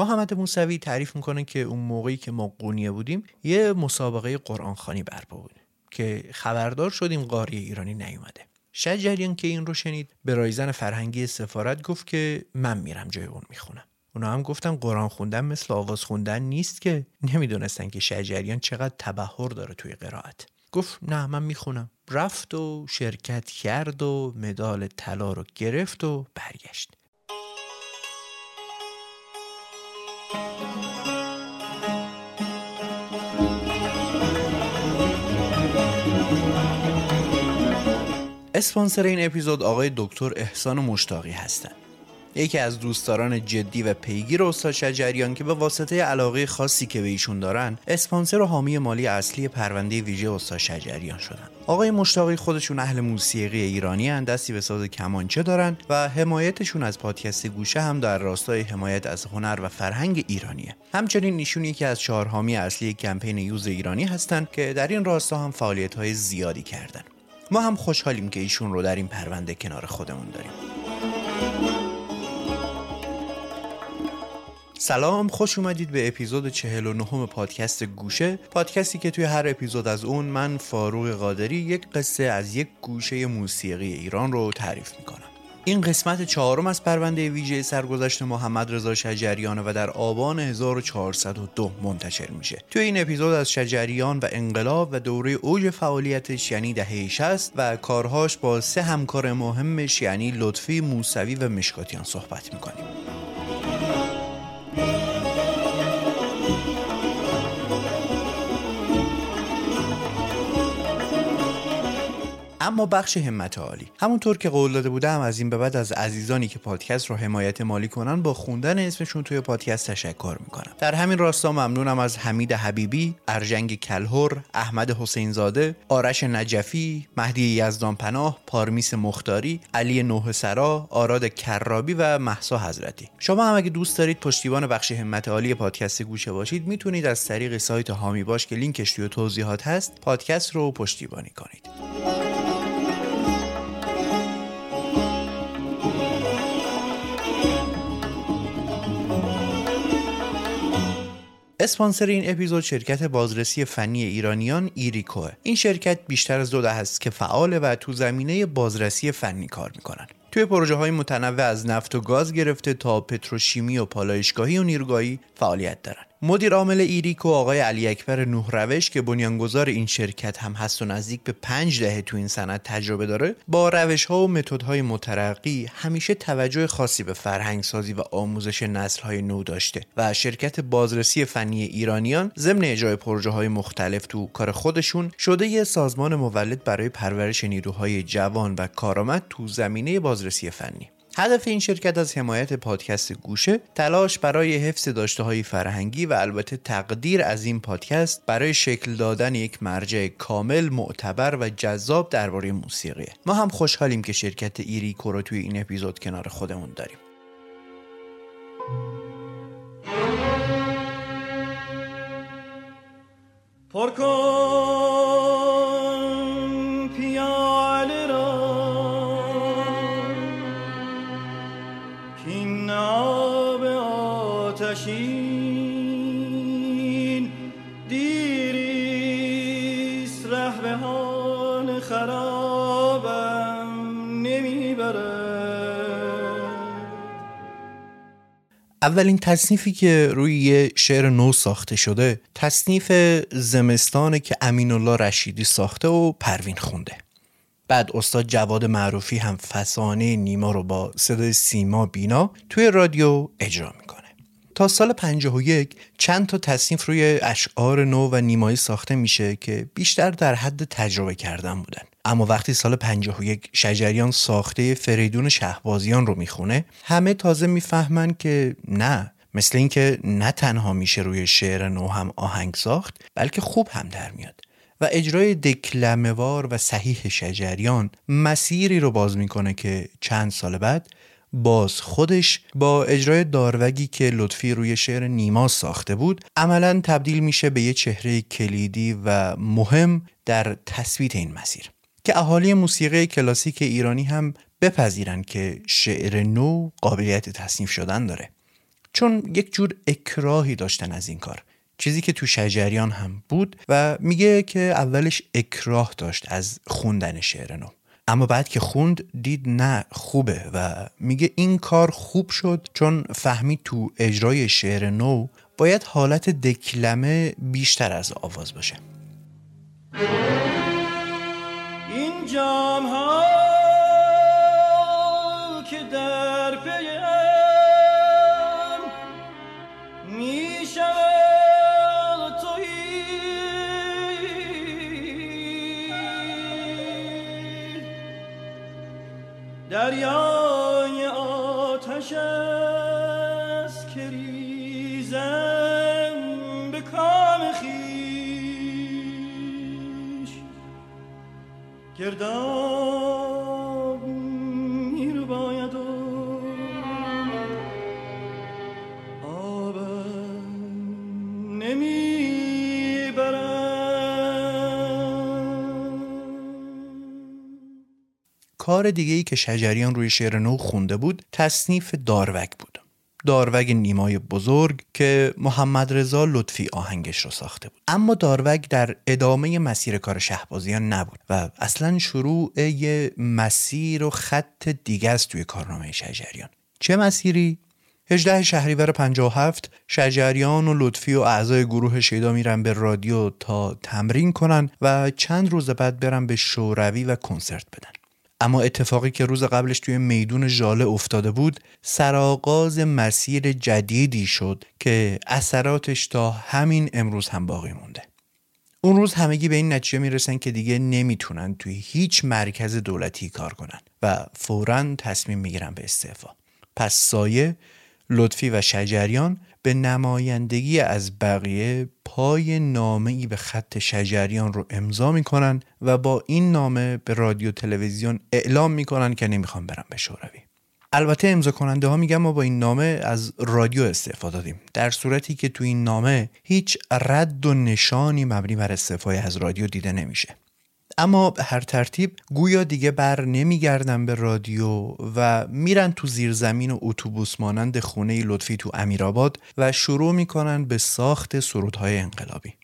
محمد موسوی تعریف می‌کنه که اون موقعی که ما قونیه بودیم یه مسابقه قرآن خانی برپا بود که خبردار شدیم قاری ایرانی نیومده. شجریان که این رو شنید به رایزن فرهنگی سفارت گفت که من میرم جای اون می‌خونم. اونا هم گفتن قرآن خوندن مثل آواز خوندن نیست که. نمی‌دونستن که شجریان چقدر تبهر داره توی قرائت. گفت نه من می‌خونم. رفت و شرکت کرد و مدال طلا رو گرفت و برگشت. اسپانسر این اپیزود آقای دکتر احسان مشتاقی هستند. یکی از دوستداران جدی و پیگیر استاد شجریان که به واسطه علاقه خاصی که به ایشون دارن اسپانسر و حامی مالی اصلی پرونده ویژه استاد شجریان شدن. آقای مشتاقی خودشون اهل موسیقی ایرانی هن دستی به ساز کمانچه دارن و حمایتشون از پادکست گوشه هم در راستای حمایت از هنر و فرهنگ ایرانیه. همچنین ایشون یکی از چهار حامی اصلی کمپین یوز ایرانی هستند که در این راستا هم فعالیت های زیادی کردن. ما هم خوشحالیم که ایشون رو در این پرونده کنار خودمون داریم. سلام خوش اومدید به اپیزود 49 پادکست گوشه. پادکستی که توی هر اپیزود از اون من فاروق قادری یک قصه از یک گوشه موسیقی ایران رو تعریف می‌کنم. این قسمت چهارم از پرونده ویژه سرگذشت محمد رضا شجریان و در آبان 1402 منتشر میشه. توی این اپیزود از شجریان و انقلاب و دوره اوج فعالیتش یعنی دهه 60 و کارهاش با سه همکار مهمش یعنی لطفی موسوی و مشکاتیان صحبت می‌کنیم. اما بخش همت عالی همونطور که قول داده بودم از این به بعد از عزیزانی که پادکست رو حمایت مالی کنن با خوندن اسمشون توی پادکست تشکر می‌کنم. در همین راستا ممنونم از حمید حبیبی ارجنگ کلهر احمد حسین زاده آرش نجفی مهدی یزدان پناه پارمیس مختاری علی نوح سرا آراد کرابی و محسا حضرتی. شما هم اگه دوست دارید پشتیبان بخش همت عالی پادکست گوشه باشید می‌تونید از طریق سایت هامی باش که لینکش توی توضیحات هست پادکست رو پشتیبانی کنید. اسپانسر این اپیزود شرکت بازرسی فنی ایرانیان ایریکوه. این شرکت بیشتر از دو ده است که فعال و تو زمینه بازرسی فنی کار می‌کنن. توی پروژه های متنوع از نفت و گاز گرفته تا پتروشیمی و پالایشگاهی و نیروگاهی فعالیت دارن. مدیر عامل ایریکو آقای علی اکبر نوح روش که بنیانگذار این شرکت هم هست و نزدیک به پنج دهه تو این صنعت تجربه داره با روش ها و متد های مترقی همیشه توجه خاصی به فرهنگ سازی و آموزش نسل های نو داشته و شرکت بازرسی فنی ایرانیان ضمن اجرای پروژه های مختلف تو کار خودشون شده یه سازمان مولد برای پرورش نیروهای جوان و کارآمد تو زمینه بازرسی فنی. هدف این شرکت از حمایت پادکست گوشه تلاش برای حفظ داشته های فرهنگی و البته تقدیر از این پادکست برای شکل دادن یک مرجع کامل معتبر و جذاب درباره موسیقی. ما هم خوشحالیم که شرکت ایریکو رو توی این اپیزود کنار خودمون داریم. اولین تصنیفی که روی یه شعر نو ساخته شده تصنیف زمستانه که امین الله رشیدی ساخته و پروین خونده. بعد استاد جواد معروفی هم فسانه نیما رو با صدای سیما بینا توی رادیو اجرا می‌کنه. تا سال 51 چند تا تصنیف روی اشعار نو و نیمایی ساخته میشه که بیشتر در حد تجربه کردن بودن. اما وقتی سال 51 شجریان ساخته فریدون شهبازیان رو می‌خونه همه تازه می‌فهمن که نه مثل اینکه نه تنها میشه روی شعر نو هم آهنگ ساخت بلکه خوب هم در میاد. و اجرای دکلموار و صحیح شجریان مسیری رو باز می‌کنه که چند سال بعد باز خودش با اجرای داروگی که لطفی روی شعر نیما ساخته بود عملا تبدیل میشه به یه چهره کلیدی و مهم در تثبیت این مسیر که اهالی موسیقی کلاسیک ایرانی هم بپذیرن که شعر نو قابلیت تصنیف شدن داره. چون یک جور اکراهی داشتن از این کار. چیزی که تو شجریان هم بود و میگه که اولش اکراه داشت از خوندن شعر نو. اما بعد که خوند دید نه خوبه و میگه این کار خوب شد چون فهمید تو اجرای شعر نو باید حالت دکلمه بیشتر از آواز باشه. این جام ها دریای آتش است که ریزم به کام خیش. گرداب کار دیگه ای که شجریان روی شعر نو خونده بود تصنیف داروگ بود. داروگ نیمای بزرگ که محمد رضا لطفی آهنگش رو ساخته بود. اما داروگ در ادامه مسیر کار شهبازیان نبود و اصلا شروع یه مسیر و خط دیگه است توی کارنامه شجریان. چه مسیری؟ 18 شهریور 57 شجریان و لطفی و اعضای گروه شیدا میرن به رادیو تا تمرین کنن و چند روز بعد برن به شوروی و کنسرت بدن. اما اتفاقی که روز قبلش توی میدون ژاله افتاده بود سرآغاز مسیر جدیدی شد که اثراتش تا همین امروز هم باقی مونده. اون روز همگی به این نتیجه می‌رسن که دیگه نمی‌تونن توی هیچ مرکز دولتی کار کنن و فورا تصمیم می‌گیرن به استعفا. پس سایه لطفی و شجریان به نمایندگی از بقیه پای نامه ای به خط شجریان رو امضا می‌کنن و با این نامه به رادیو تلویزیون اعلام می‌کنن که نمی‌خوان برن به شوروی. البته امضا کننده ها میگن ما با این نامه از رادیو استفاده دادیم در صورتی که تو این نامه هیچ رد و نشانی مبنی بر استعفای از رادیو دیده نمیشه. اما به هر ترتیب گویا دیگه بر نمیگردن به رادیو و میرن تو زیرزمین و اتوبوس مانند خونه لطفی تو امیرآباد و شروع می‌کنن به ساخت سرودهای انقلابی.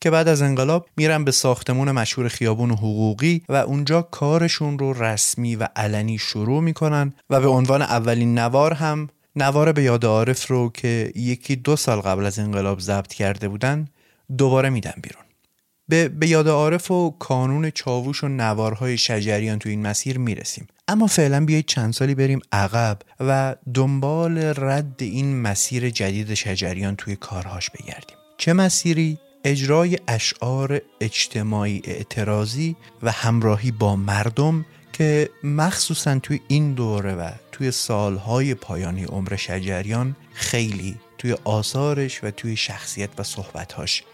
که بعد از انقلاب میرن به ساختمون مشهور خیابون حقوقی و اونجا کارشون رو رسمی و علنی شروع می‌کنن و به عنوان اولین نوار هم نوار به یاد عارف رو که یکی دو سال قبل از انقلاب ضبط کرده بودن دوباره میدن بیرون. به, به یاد عارف و کانون چاووش و نوارهای شجریان تو این مسیر می‌رسیم. اما فعلا بیایید چند سالی بریم عقب و دنبال رد این مسیر جدید شجریان توی کارهاش بگردیم. چه مسیری؟ اجرای اشعار اجتماعی اعتراضی و همراهی با مردم که مخصوصا توی این دوره و توی سالهای پایانی عمر شجریان خیلی توی آثارش و توی شخصیت و صحبتهاش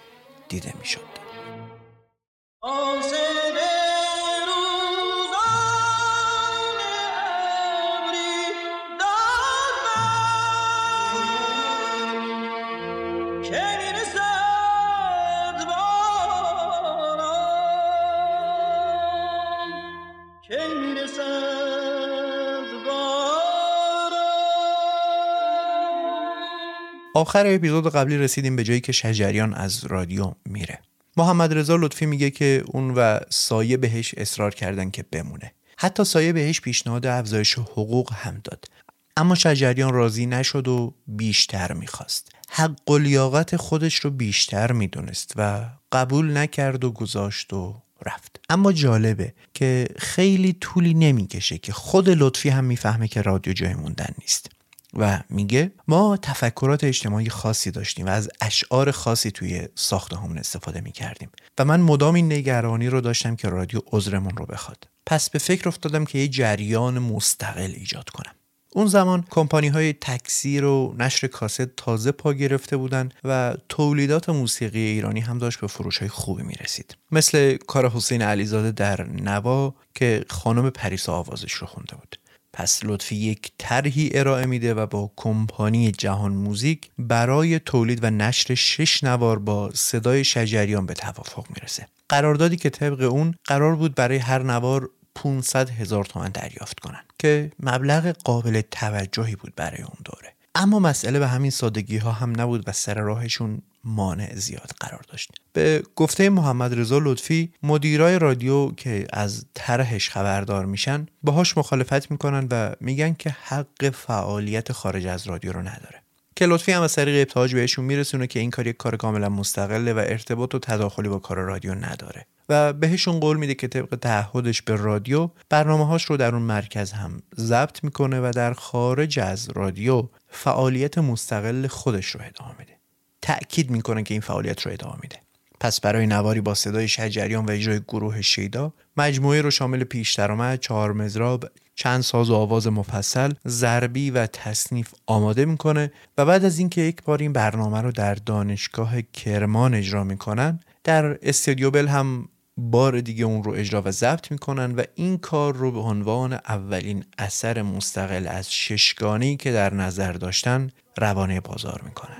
دیده می‌شد. آخر اپیزود قبلی رسیدیم به جایی که شجریان از رادیو میره. محمد رضا لطفی میگه که اون و سایه بهش اصرار کردن که بمونه. حتی سایه بهش پیشنهاد افزایش حقوق هم داد. اما شجریان راضی نشد و بیشتر می‌خواست. حق و لیاقت خودش رو بیشتر می‌دونست و قبول نکرد و گذاشت و رفت. اما جالبه که خیلی طولی نمی‌کشه که خود لطفی هم می‌فهمه که رادیو جای موندن نیست. و میگه ما تفکرات اجتماعی خاصی داشتیم و از اشعار خاصی توی ساختمون استفاده می‌کردیم. و من مدام این نگرانی رو داشتم که رادیو عذرمون رو بخواد. پس به فکر افتادم که یه جریان مستقل ایجاد کنم. اون زمان کمپانی های تکثیر و نشر کاست تازه پا گرفته بودن و تولیدات موسیقی ایرانی هم داشت به فروش های خوبی می رسید مثل کار حسین علیزاده در نوا که خانم پریسا آوازش رو خونده بود. پس لطفی یک طرحی ارائه میده و با کمپانی جهان موزیک برای تولید و نشر شش نوار با صدای شجریان به توافق می‌رسه. قراردادی که طبق اون قرار بود برای هر نوار 500 هزار تومن دریافت کنن که مبلغ قابل توجهی بود برای اون دوره. اما مسئله به همین سادگی ها هم نبود و سر راهشون مانع زیاد قرار داشت. به گفته محمد رضا لطفی مدیرای رادیو که از طرحش خبردار میشن باهاش مخالفت می‌کنن و میگن که حق فعالیت خارج از رادیو رو نداره. که لطفی هم از طریق ابتهاج بهشون میرسونه که این کار یک کار کاملا مستقله و ارتباط و تداخلی با کار رادیو نداره. و بهشون قول میده که طبق تعهدش به رادیو برنامه هاش رو در اون مرکز هم ضبط می‌کنه و در خارج از رادیو فعالیت مستقل خودش رو ادامه میده. تأکید می‌کنه که این فعالیت رو ادامه میده. پس برای نواری با صدای شجریان و اجرای گروه شیدا مجموعه رو شامل پیش درآمد چهار مزراب چند ساز و آواز مفصل ضربی و تصنیف آماده می‌کنه و بعد از اینکه یک بار این برنامه رو در دانشگاه کرمان اجرا می‌کنن در استودیو بل هم بار دیگه اون رو اجرا و ضبط می‌کنن و این کار رو به عنوان اولین اثر مستقل از ششگانی که در نظر داشتن روانه بازار می‌کنن.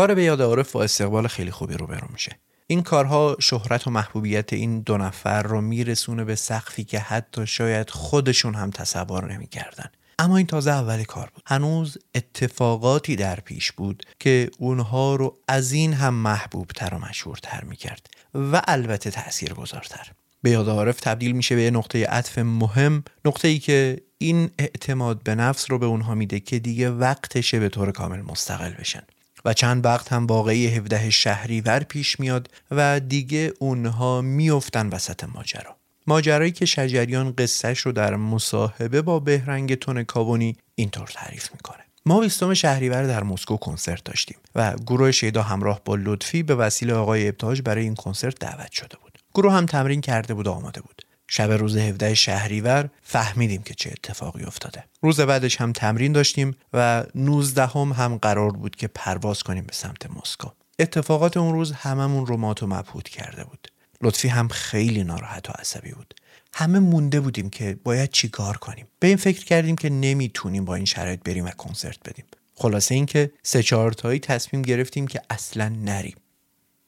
کار به یاد عارف با استقبال خیلی خوبی روبرو میشه. این کارها شهرت و محبوبیت این دو نفر رو میرسونه به سقفی که حتی شاید خودشون هم تصور نمی‌کردن. اما این تازه اول کار بود. هنوز اتفاقاتی در پیش بود که اونها رو از این هم محبوب تر و مشهورتر می‌کرد و البته تأثیر گذارتر به یاد عارف تبدیل میشه به نقطه عطف مهم نقطه ای که این اعتماد به نفس رو به اونها میده که دیگه وقتشه به طور کامل مستقل بشن. و چند وقت هم واقعی 17 شهریور پیش میاد و دیگه اونها میفتن وسط ماجرا. ماجرایی که شجریان قصهش رو در مصاحبه با بهرنگ تون کابونی اینطور تعریف می‌کنه. ما 20 شهریور در مسکو کنسرت داشتیم و گروه شیدا همراه با لطفی به وسیله آقای ابتاج برای این کنسرت دعوت شده بود. گروه هم تمرین کرده بود و آماده بود. شب روز 17 شهریور فهمیدیم که چه اتفاقی افتاده. روز بعدش هم تمرین داشتیم و 19 هم, هم قرار بود که پرواز کنیم به سمت مسکو. اتفاقات اون روز هممون رو مات و مبهوت کرده بود. لطفی هم خیلی ناراحت و عصبی بود. همه مونده بودیم که باید چیکار کنیم. به این فکر کردیم که نمی‌تونیم با این شرایط بریم و کنسرت بدیم. خلاصه اینکه سه چهار تایی تصمیم گرفتیم که اصلا نریم.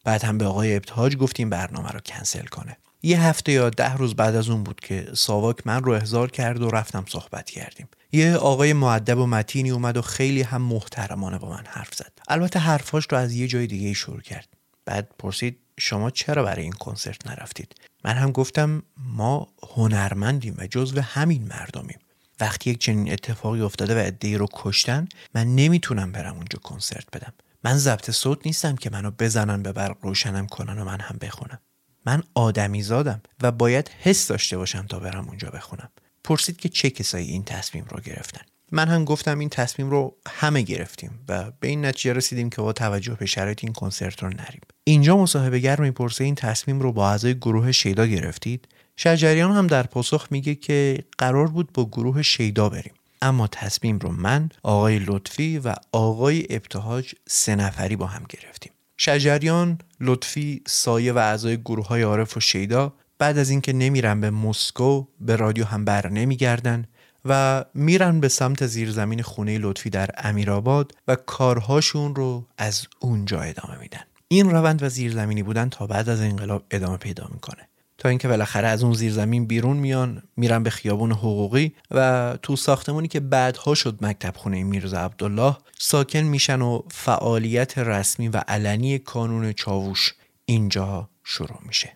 بعد هم به آقای ابتهاج گفتیم برنامه رو کنسل کنه. یه هفته یا ده روز بعد از اون بود که ساواک من رو احضار کرد و رفتم صحبت کردیم. یه آقای معدب و متینی اومد و خیلی هم محترمانه با من حرف زد. البته حرفاش رو از یه جای دیگه شروع کرد. بعد پرسید شما چرا برای این کنسرت نرفتید؟ من هم گفتم ما هنرمندیم و جزو همین مردمیم. وقتی یک چنین اتفاقی افتاده و عدهای رو کشتن من نمی‌تونم برم اونجا کنسرت بدم. من ضبط صوت نیستم که منو بزنن به برق روشنم کنن و من هم بخونم. من آدمی زادم و باید حس داشته باشم تا برم اونجا بخونم. پرسید که چه کسایی این تصمیم رو گرفتن. من هم گفتم این تصمیم رو همه گرفتیم و به این نتیجه رسیدیم که با توجه به شرایط این کنسرت رو نریم. اینجا مصاحبهگر می‌پرسه این تصمیم رو با اعضای گروه شیدا گرفتید؟ شجریان هم در پاسخ میگه که قرار بود با گروه شیدا بریم. اما تصمیم رو من آقای لطفی و آقای ابتهاج سه نفری با هم گرفتیم. شجریان، لطفی، سایه و اعضای گروه های عارف و شیدا بعد از اینکه نمیرن به مسکو به رادیو هم بر نمیگردن و میرن به سمت زیرزمین خونه لطفی در امیرآباد و کارهاشون رو از اونجا ادامه میدن. این روند و زیرزمینی بودن تا بعد از انقلاب ادامه پیدا می‌کنه. تا اینکه بالاخره از اون زیرزمین بیرون میان میرن به خیابون حقوقی و تو ساختمونی که بعدها شد مکتب خونه میرزا عبدالله ساکن میشن و فعالیت رسمی و علنی کانون چاووش اینجا شروع میشه.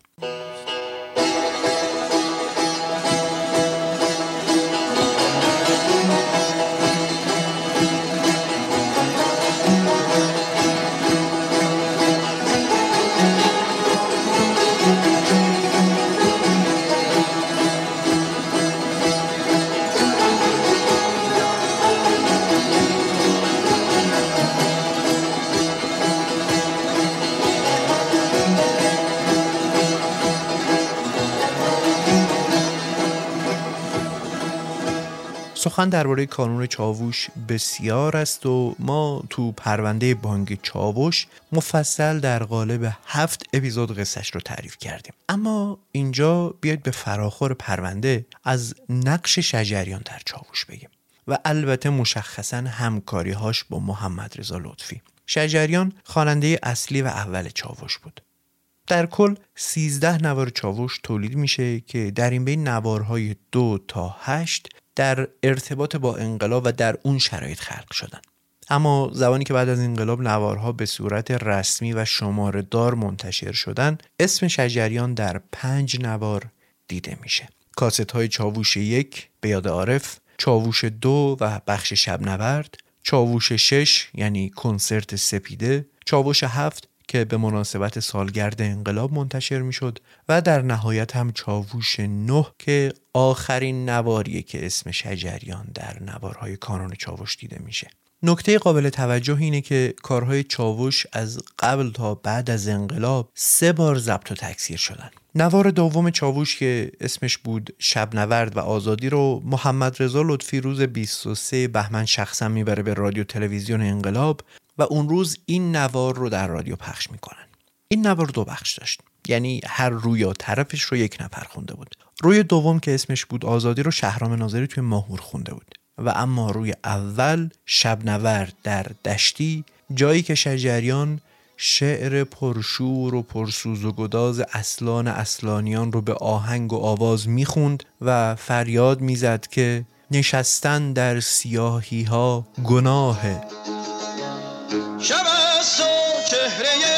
سخن درباره کانون چاووش بسیار است و ما تو پرونده بانک چاووش مفصل در قالب هفت اپیزود قصهش رو تعریف کردیم. اما اینجا بیاید به فراخور پرونده از نقش شجریان در چاووش بگیم و البته مشخصا همکاریهاش با محمد رضا لطفی. شجریان خواننده اصلی و اول چاووش بود. در کل 13 نوار چاووش تولید میشه که در این بین نوارهای دو تا هشت در ارتباط با انقلاب و در اون شرایط خلق شدن. اما زمانی که بعد از انقلاب نوارها به صورت رسمی و شماره دار منتشر شدن اسم شجریان در پنج نوار دیده میشه. کاست های چاووش یک به یاد عارف چاووش دو و بخش شبنورد چاووش شش یعنی کنسرت سپیده چاووش هفت که به مناسبت سالگرد انقلاب منتشر می‌شد و در نهایت هم چاووش نه که آخرین نواریه که اسم شجریان در نوارهای کانون چاووش دیده میشه. نکته قابل توجه اینه که کارهای چاووش از قبل تا بعد از انقلاب سه بار ضبط و تکثیر شدن. نوار دوم چاووش که اسمش بود شب نورد و آزادی رو محمد رضا لطفی روز 23 بهمن شخصا می‌بره به رادیو تلویزیون انقلاب و اون روز این نوار رو در رادیو پخش می‌کنن. این نوار دو بخش داشت. یعنی هر روی طرفش رو یک نفر خونده بود. روی دوم که اسمش بود آزادی رو شهرام ناظری توی ماهور خونده بود. و اما روی اول شبنورد در دشتی جایی که شجریان شعر پرشور و پرسوز و گداز اصلان اصلانیان رو به آهنگ و آواز می‌خوند و فریاد می‌زد که نشستن در سیاهی ها گناهه شب چهره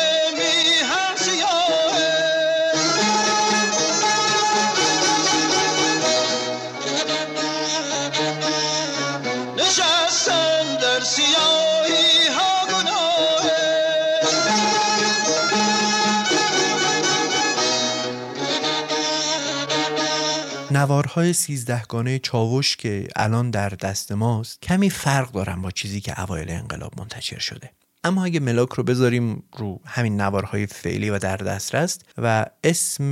نوارهای سیزدهگانه چاوش که الان در دست ماست کمی فرق دارن با چیزی که اوایل انقلاب منتشر شده. اما اگه ملاک رو بذاریم رو همین نوارهای فعلی و در دسترس و اسم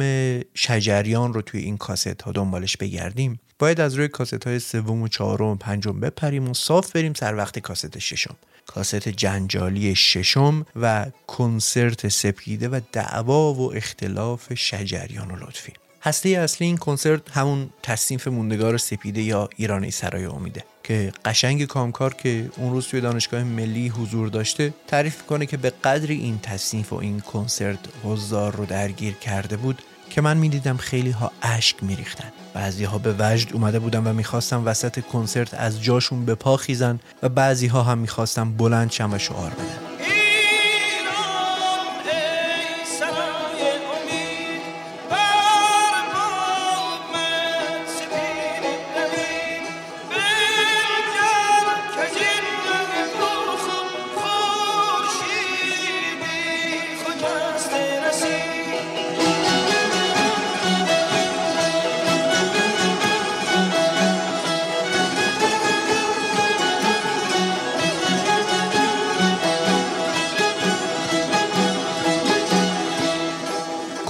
شجریان رو توی این کاست ها دنبالش بگردیم باید از روی کاست های سوم و چهارم و پنجم بپریم و صاف بریم سر وقت کاست ششم. کاست جنجالی ششم و کنسرت سپیده و دعوا و اختلاف شجریان و لطفی. هسته اصلی این کنسرت همون تصنیف موندگار سپیده یا ایرانی سرای امیده. که قشنگ کامکار که اون روز توی دانشگاه ملی حضور داشته تعریف کنه که به قدری این تصنیف و این کنسرت حضار رو درگیر کرده بود که من می‌دیدم خیلی ها اشک میریختن. بعضی ها به وجد اومده بودن و می‌خواستم وسط کنسرت از جاشون به پا خیزن و بعضی ها هم می‌خواستم بلند شن و شعار بدن.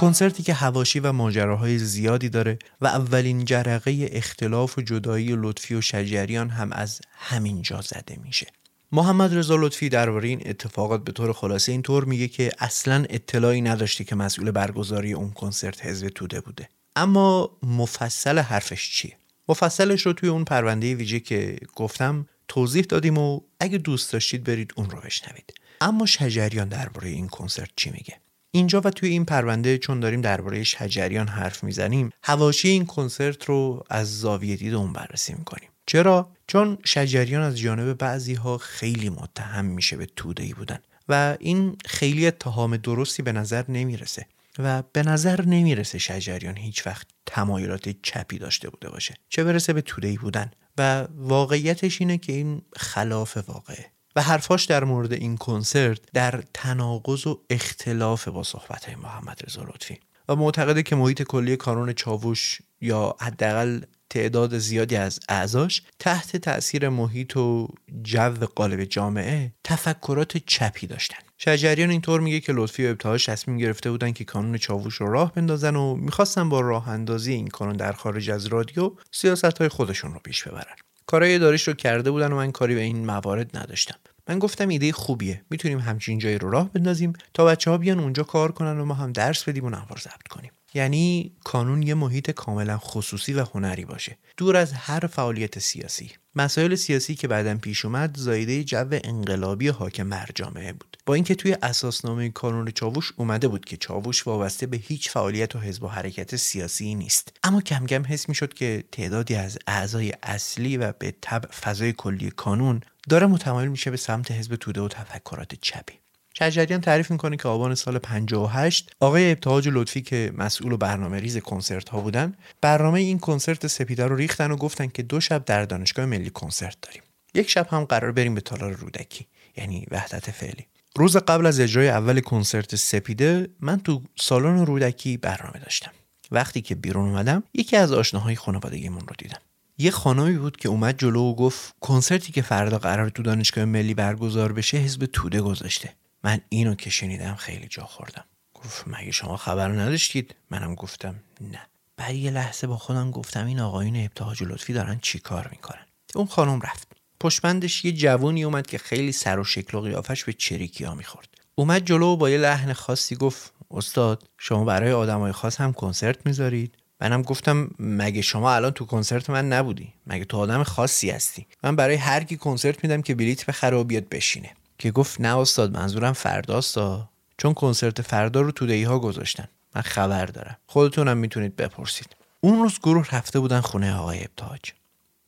کنسرتی که هواشی و ماجراهای زیادی داره و اولین جرقه اختلاف و جدایی لطفی و شجریان هم از همین جا زده میشه. محمد رضا لطفی درباره این اتفاقات به طور خلاصه اینطور میگه که اصلا اطلاعی نداشته که مسئول برگزاری اون کنسرت حزب توده بوده. اما مفصل حرفش چیه؟ مفصلش رو توی اون پرونده ویژه که گفتم توضیح دادیم و اگه دوست داشتید برید اون رو بشنوید. اما شجریان درباره این کنسرت چی میگه؟ اینجا و توی این پرونده چون داریم درباره شجریان حرف می‌زنیم هواشی این کنسرت رو از زاویه دید اون بررسی می‌کنیم. چرا؟ چون شجریان از جانب بعضی ها خیلی متهم میشه به توده ای بودن و این خیلی اتهام درستی به نظر نمی‌رسه و به نظر نمی‌رسه شجریان هیچ وقت تمایلات چپی داشته بوده باشه. چه برسه به توده ای بودن؟ و واقعیتش اینه که این خلاف واقعه. و حرفاش در مورد این کنسرت در تناقض و اختلاف با صحبت محمد رضا لطفی. و معتقده که محیط کلی کانون چاووش یا حداقل تعداد زیادی از اعضاش تحت تاثیر محیط و جو قالب جامعه تفکرات چپی داشتن. شجریان اینطور میگه که لطفی و ابتهاش تصمیم گرفته بودن که کانون چاووش رو راه بندازن و می‌خواستن با راه اندازی این کانون در خارج از رادیو سیاست های خودشون رو پیش ببرن. کارهای داریش رو کرده بودن و من کاری به این موارد نداشتم. من گفتم ایده خوبیه. می‌تونیم همچین جایی رو راه بندازیم تا بچه ها بیان اونجا کار کنن و ما هم درس بدیم و نوار ضبط کنیم. یعنی کانون یه محیط کاملا خصوصی و هنری باشه. دور از هر فعالیت سیاسی. مسائل سیاسی که بعدا پیش اومد زایده جو انقلابی حاکم بر جامعه بود. با اینکه توی اساسنامه کانون چاووش اومده بود که چاووش وابسته به هیچ فعالیت و حزب و حرکت سیاسی نیست. اما کم کم حس می‌شد که تعدادی از اعضای اصلی و به تبع فضای کلی کانون داره متمایل میشه به سمت حزب توده و تفکرات چپی. شجریان تعریف می‌کنه که آبان سال 58 آقای ابتهاج لطفی که مسئول و برنامه ریز کنسرت ها بودن برنامه این کنسرت سپیده رو ریختن و گفتن که دو شب در دانشگاه ملی کنسرت داریم. یک شب هم قرار بریم به تالار رودکی یعنی وحدت فعلی. روز قبل از اجرای اول کنسرت سپیده من تو سالن رودکی برنامه داشتم. وقتی که بیرون اومدم یکی از آشناهای خانوادگیمون رو دیدم. یه خانمی بود که اومد جلو و گفت کنسرتی که فردا قرار تو دانشگاه ملی برگزار بشه حزب توده گذاشته. من اینو که شنیدم خیلی جا خوردم. گفت مگه شما خبر نداشتید؟ منم گفتم نه. بعد یه لحظه با خودم گفتم این آقایون ابتهاج لطفی دارن چی کار می‌کنن؟ اون خانم رفت. پشمندش یه جوونی اومد که خیلی سر و شکل و قیافش به چریکی ها می‌خورد. اومد جلو و با یه لحن خاصی گفت استاد شما برای آدمای خاص هم کنسرت می‌ذارید؟ منم گفتم مگه شما الان تو کنسرت من نبودی؟ مگه تو آدم خاصی هستی؟ من برای هر کی کنسرت میدم که بلیت بخره و بیاد بشینه. که گفت نه استاد منظورم فرداستا چون کنسرت فردا رو تو ها گذاشتن. من خبر دارم. خودتونم می‌تونید بپرسید. اون روز گروه رفته بودن خونه آقای ابتاج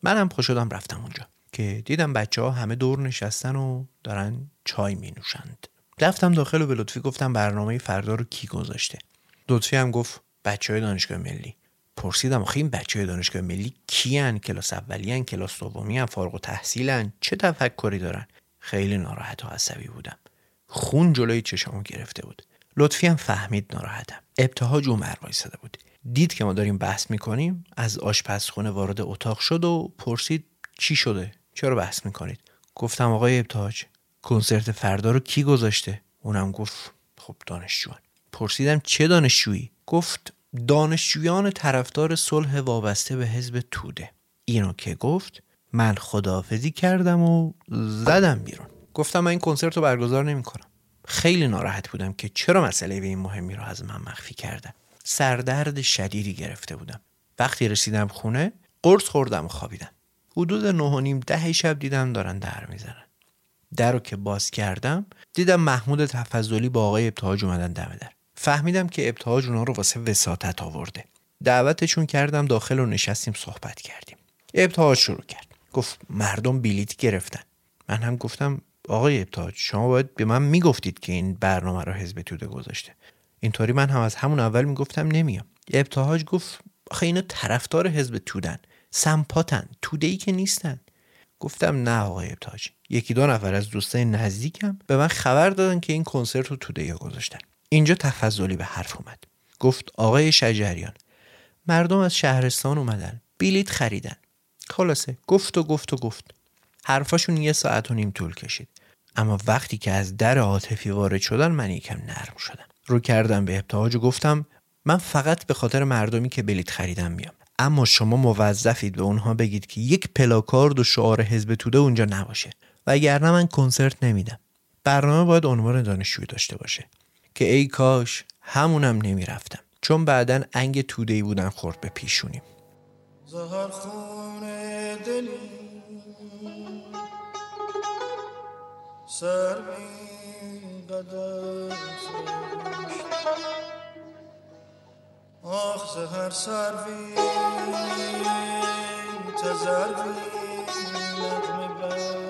منم خوش شدم رفتم اونجا. که دیدم بچه ها همه دور نشستن و دارن چای می نوشند رفتم داخل و به لطفی گفتم برنامه فردا رو کی گذاشته؟ لطفی هم گفت بچه های دانشگاه ملی. پرسیدم آخه این بچه دانشگاه ملی کیان؟ کلاس اولیان کلاس دومی فارغ و تحصیلن چه تفکری دارن؟ خیلی ناراحت و عصبی بودم. خون جلوی چشمو گرفته بود. لطفی هم فهمید ناراحتم. ابتهاج اونور وایساده بود. دید که ما داریم بحث می‌کنیم از آشپزخونه وارد اتاق شد و پرسید چی شده؟ چرا بحث می‌کنید؟ گفتم آقای ابتهاج کنسرت فردا رو کی گذاشته؟ اونم گفت خب دانشجوان. پرسیدم چه دانشجویی؟ گفت دانشجویان طرفدار صلح وابسته به حزب توده. اینو که گفت من خداحافظی کردم و زدم بیرون. گفتم من این کنسرت رو برگزار نمی کنم. خیلی ناراحت بودم که چرا مسئله به این مهمی رو از من مخفی کردم سردرد شدیدی گرفته بودم. وقتی رسیدم خونه قرص خوردم و خوابیدم. حدود نه و نیم ده شب دیدم دارن در می‌زنن. در رو که باز کردم دیدم محمود تفضلی با آقای ابتهاج اومدن دم در. فهمیدم که ابتهاج اونا رو واسه وساطت آورده. دعوتشون کردم داخل و نشستیم صحبت کردیم. ابتهاج شروع کرد. گفت مردم بلیت گرفتن. من هم گفتم آقای ابتاج شما باید به من می‌گفتید که این برنامه رو حزب توده گذاشته. اینطوری من هم از همون اول می‌گفتم نمیام. ابتهاج گفت آخه اینا طرفدار حزب تودن. سمپاتن. توده ای که نیستن. گفتم نه آقای ابتاج یکی دو نفر از دوستای نزدیکم به من خبر دادن که این کنسرت رو توده گذاشتن. اینجا تفضلی به حرف اومد. گفت آقای شجریان مردم از شهرستان اومدن بلیت خریدن. خلاصه گفت و گفت و گفت. حرفاشون یه ساعت و نیم طول کشید. اما وقتی که از در عاطفی وارد شدن من یکم نرم شدم. رو کردم به ابتهاج و گفتم من فقط به خاطر مردمی که بلیت خریدم میام. اما شما موظفید به اونها بگید که یک پلاکارد و شعار حزب توده اونجا نباشه. وگرنه من کنسرت نمیدم. برنامه باید عنوان دانشجویی داشته باشه. که ای کاش همونم نمی‌رفتم. چون بعدا انگ توده ای بودن خورد به پیشونیم. دلی. سر بی قدر آخ زهر سروی تزروی نغمه برداشت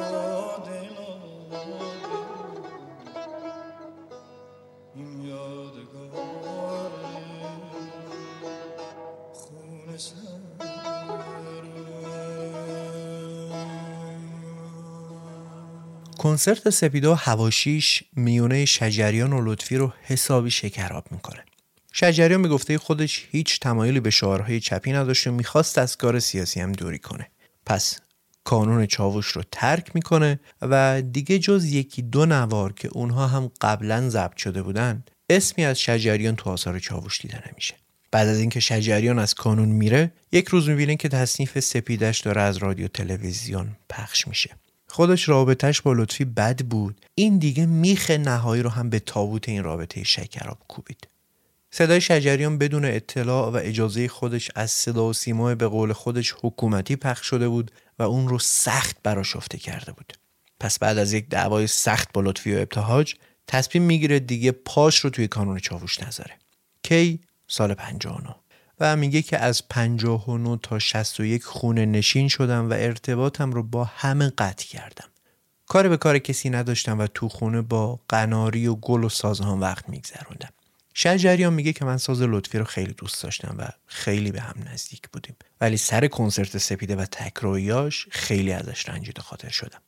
کنسرت سپیده و هواشیش میونه شجریان و لطفی رو حسابی شکراب می‌کنه. شجریان به گفته خودش هیچ تمایلی به شعارهای چپی نداشت و می‌خواست از کار سیاسی هم دوری کنه. پس کانون چاوش رو ترک می‌کنه و دیگه جز یکی دو نوار که اونها هم قبلا ضبط شده بودن اسمی از شجریان تو آثار چاوش دیده نمیشه. بعد از اینکه شجریان از کانون میره یک روز می‌بینه که تصنیف سپیدش داره از رادیو تلویزیون پخش میشه. خودش رابطهش با لطفی بد بود. این دیگه میخ نهایی رو هم به تابوت این رابطه شکراب کوبید. صدای شجریان بدون اطلاع و اجازه خودش از صدا و سیما به قول خودش حکومتی پخش شده بود و اون رو سخت براشفته کرده بود. پس بعد از یک دعوای سخت با لطفی و ابتهاج تصمیم می‌گیره دیگه پاش رو توی کانون چاووش نذاره. کی؟ سال 59 و میگه که از 59 تا 61 خونه نشین شدم و ارتباطم رو با همه قطع کردم. کار به کار کسی نداشتم و تو خونه با قناری و گل و سازهان وقت میگذروندم. شجریان میگه که من ساز لطفی رو خیلی دوست داشتم و خیلی به هم نزدیک بودیم. ولی سر کنسرت سپیده و تکرویاش خیلی ازش رنجیده خاطر شدم.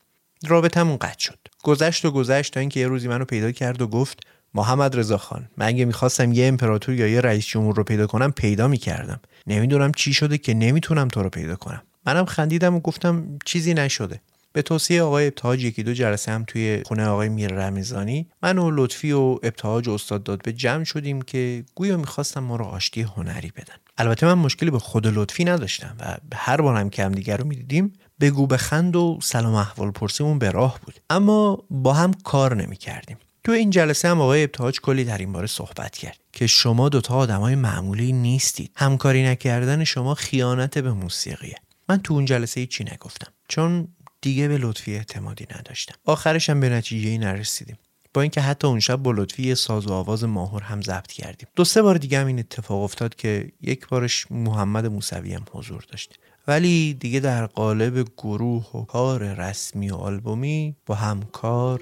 رابطمون قطع شد. گذشت و گذشت تا اینکه یه روزی منو پیدا کرد و گفت محمد رضا خان من اگه می‌خواستم یه امپراتور یا یه رئیس جمهور رو پیدا کنم پیدا می‌کردم. نمی‌دونم چی شده که نمی‌تونم تو رو پیدا کنم. منم خندیدم و گفتم چیزی نشده. به توصیه آقای ابتهاج یکی دو جلسه هم توی خونه آقای میر رمزانی من و لطفی و ابتهاج استاد داد به جمع شدیم که گویا می‌خواستم ما رو آشتی هنری بدن. البته من مشکلی به خود لطفی نداشتم و هر بار هم که هم دیگر رو می‌دیدیم بگو بخند و سلام احوال پرسیمون به راه بود. اما با هم کار نمی‌کردیم. تو این جلسه هم آقای ابتهاج کلی در این باره صحبت کرد که شما دوتا آدمای معمولی نیستید. همکاری نکردن شما خیانت به موسیقیه. من تو اون جلسه هیچی نگفتم چون دیگه به لطفی اعتمادی نداشتم. آخرش هم به نتیجه ای نرسیدیم. با اینکه حتی اون شب با لطفی یه ساز و آواز ماهور هم ضبط کردیم. دو سه بار دیگه هم این اتفاق افتاد که یک بارش محمد موسوی هم حضور داشت. ولی دیگه در قالب گروه و کار رسمی و آلبومی با هم کار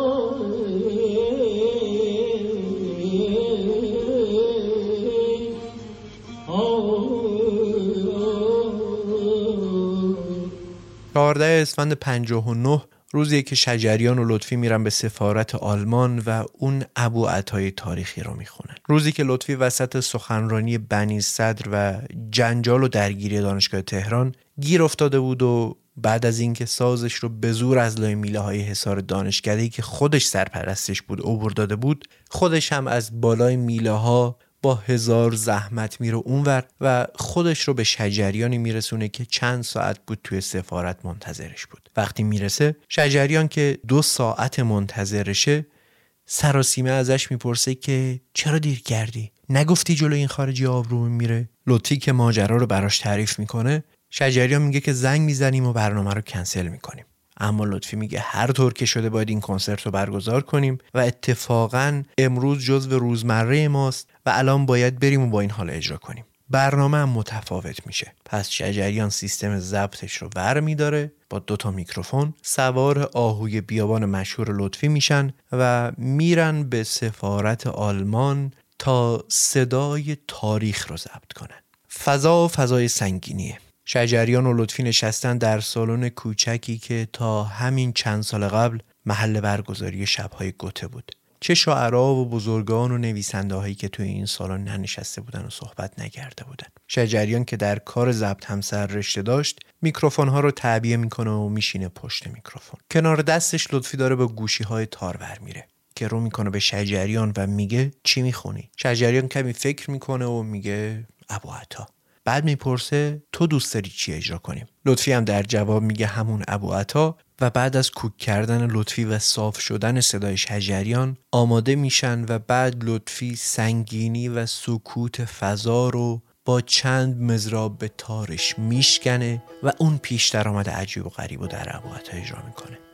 چهارده اسفند 59 روزی که شجریان و لطفی میرن به سفارت آلمان و اون ابو عطای تاریخی رو می‌خونن. روزی که لطفی وسط سخنرانی بنی صدر و جنجال و درگیری دانشگاه تهران گیر افتاده بود و بعد از اینکه سازش رو به زور از لای میله های حصار دانشکدهی که خودش سرپرستش بود عبور داده بود خودش هم از بالای میله ها با هزار زحمت میره اونور و خودش رو به شجریانی میرسونه که چند ساعت بود توی سفارت منتظرش بود. وقتی می‌رسه شجریان که دو ساعت منتظرشه سراسیمه ازش می‌پرسه که چرا دیر کردی؟ نگفتی جلو این خارجی آبرو میره؟ لطفی که ماجرا رو براش تعریف می‌کنه شجریان میگه که زنگ می‌زنیم و برنامه رو کنسل می‌کنیم. اما لطفی میگه هر طور که شده باید این کنسرت رو برگزار کنیم و اتفاقا امروز جزو روزمره ماست. و الان باید بریم و با این حال اجرا کنیم. برنامه هم متفاوت میشه. پس شجریان سیستم ضبطش رو ور میداره با دوتا میکروفون سوار آهوی بیابان مشهور لطفی میشن و میرن به سفارت آلمان تا صدای تاریخ رو ضبط کنن. فضا فضای سنگینیه. شجریان و لطفی نشستن در سالن کوچکی که تا همین چند سال قبل محل برگزاری شبهای گوته بود. چه شاعرها و بزرگان و نویسنده هایی که توی این سالن ننشسته بودن و صحبت نکرده بودن. شجریان که در کار ضبط هم سر رشته داشت میکروفون ها رو تعبیه می‌کنه و میشینه پشت میکروفون. کنار دستش لطفی داره به گوشی های تارور میره که رو می‌کنه به شجریان و میگه چی می‌خونی؟ شجریان کمی فکر می‌کنه و میگه ابو بعد می‌پرسه تو دوست داری چی اجرا کنیم؟ لطفی هم در جواب میگه همون ابو عطا و بعد از کوک کردن لطفی و صاف شدن صدای شجریان آماده میشن و بعد لطفی سنگینی و سکوت فضا رو با چند مزراب به تارش میشکنه و اون پیش درآمد عجیب و غریب و در ابو عطا اجرا می‌کنه.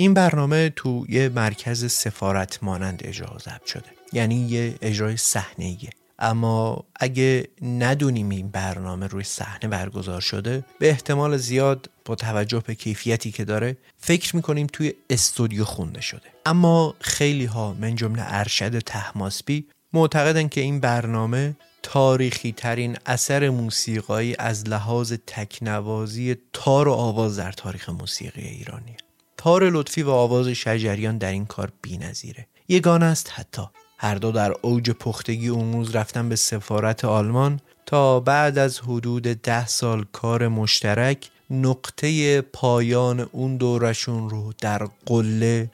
این برنامه تو یه مرکز سفارت مانند اجرا ضبط شده. یعنی یه اجرای صحنه اما اگه ندونیم این برنامه روی صحنه برگزار شده به احتمال زیاد با توجه به کیفیتی که داره فکر می‌کنیم توی استودیو خونده شده. اما خیلی ها من جمله ارشد تحماسبی معتقدن که این برنامه تاریخی ترین اثر موسیقایی از لحاظ تکنوازی تار و آواز در تاریخ موسیقی ایرانی تار لطفی و آواز شجریان در این کار نظیره یگانه است حتی. هر دو در اوج پختگی اون رفتن به سفارت آلمان تا بعد از حدود ده سال کار مشترک نقطه پایان اون دورشون رو در قله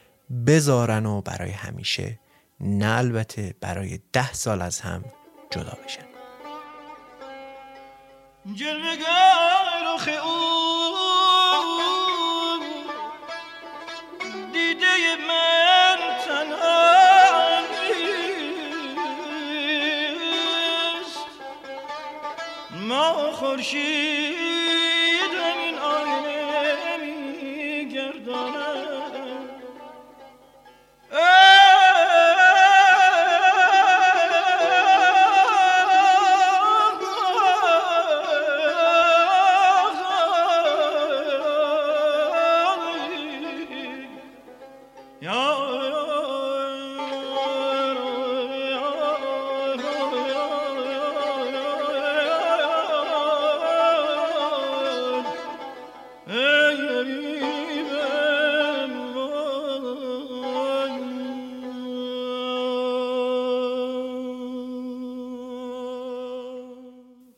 بذارن و برای همیشه نه البته برای ده سال از هم جدا بشن. خورشید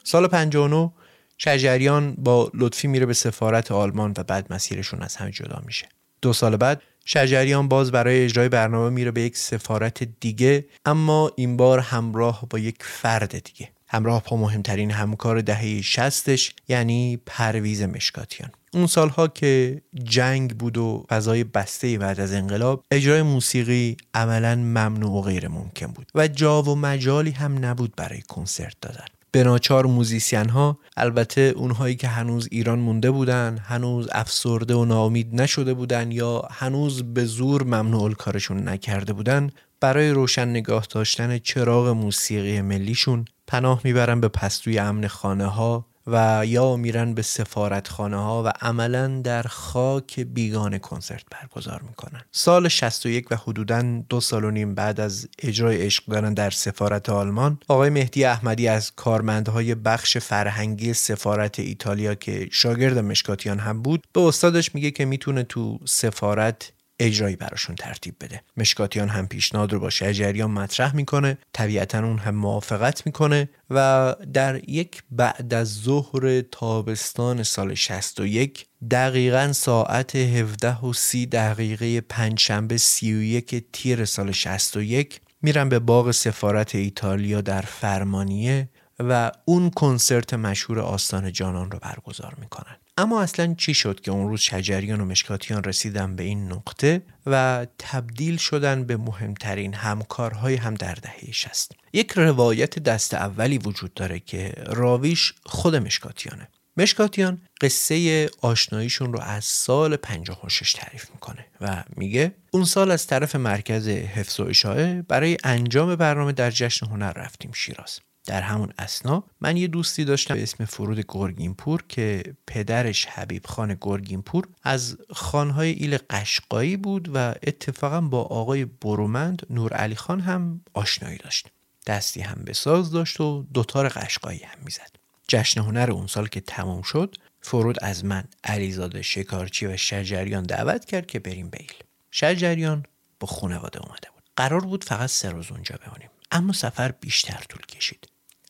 سال 59 شجریان با لطفی میره به سفارت آلمان و بعد مسیرشون از هم جدا میشه. دو سال بعد شجریان باز برای اجرای برنامه میره به یک سفارت دیگه اما این بار همراه با یک فرد دیگه. همراه با مهمترین همکار دهه شستش یعنی پرویز مشکاتیان. اون سالها که جنگ بود و فضای بسته بعد از انقلاب اجرای موسیقی عملا ممنوع و غیر ممکن بود و جا و مجالی هم نبود برای کنسرت دادن. به ناچار موزیسین ها البته اونهایی که هنوز ایران مونده بودن هنوز افسرده و ناامید نشده بودن یا هنوز به زور ممنوع کارشون نکرده بودن برای روشن نگاه داشتن چراغ موسیقی ملیشون پناه می‌برن به پستوی امن خانه ها و یا میرن به سفارتخانه ها و عملا در خاک بیگانه کنسرت برگزار می‌کنن. سال 61 و حدودا دو سال و نیم بعد از اجرای عشق دارن در سفارت آلمان آقای مهدی احمدی از کارمندهای بخش فرهنگی سفارت ایتالیا که شاگرد مشکاتیان هم بود به استادش میگه که می‌تونه تو سفارت اجرایی براشون ترتیب بده. مشکاتیان هم پیشنهاد رو با شجریان مطرح می‌کنه طبیعتا اون هم موافقت می‌کنه و در یک بعد از ظهر تابستان سال 61 دقیقا ساعت 17 و 30 دقیقه پنجشنبه 31 تیر سال 61 میرن به باغ سفارت ایتالیا در فرمانیه و اون کنسرت مشهور آستان جانان رو برگزار می‌کنن. اما اصلا چی شد که اون روز شجریان و مشکاتیان رسیدن به این نقطه و تبدیل شدن به مهمترین همکارهای هم در دهه شست یک روایت دست اولی وجود داره که راویش خود مشکاتیانه. مشکاتیان قصه آشناییشون رو از سال 56 تعریف می‌کنه و میگه اون سال از طرف مرکز حفظ و اشاعه برای انجام برنامه در جشن هنر رفتیم شیراز. در همون اسنا. من یه دوستی داشتم به اسم فرود گرگینپور که پدرش حبیب خان گرگینپور از خانهای ایل قشقایی بود و اتفاقا با آقای برومند نور علی خان هم آشنایی داشت. دستی هم به ساز داشت و دوتار قشقایی هم می‌زد. جشن هنر اون سال که تمام شد فرود از من علیزاده شکارچی و شجریان دعوت کرد که بریم بیل. شجریان با خانواده اومده بود. قرار بود فقط سه روز اونجا بمونیم. اما سفر بیشتر طول کشید.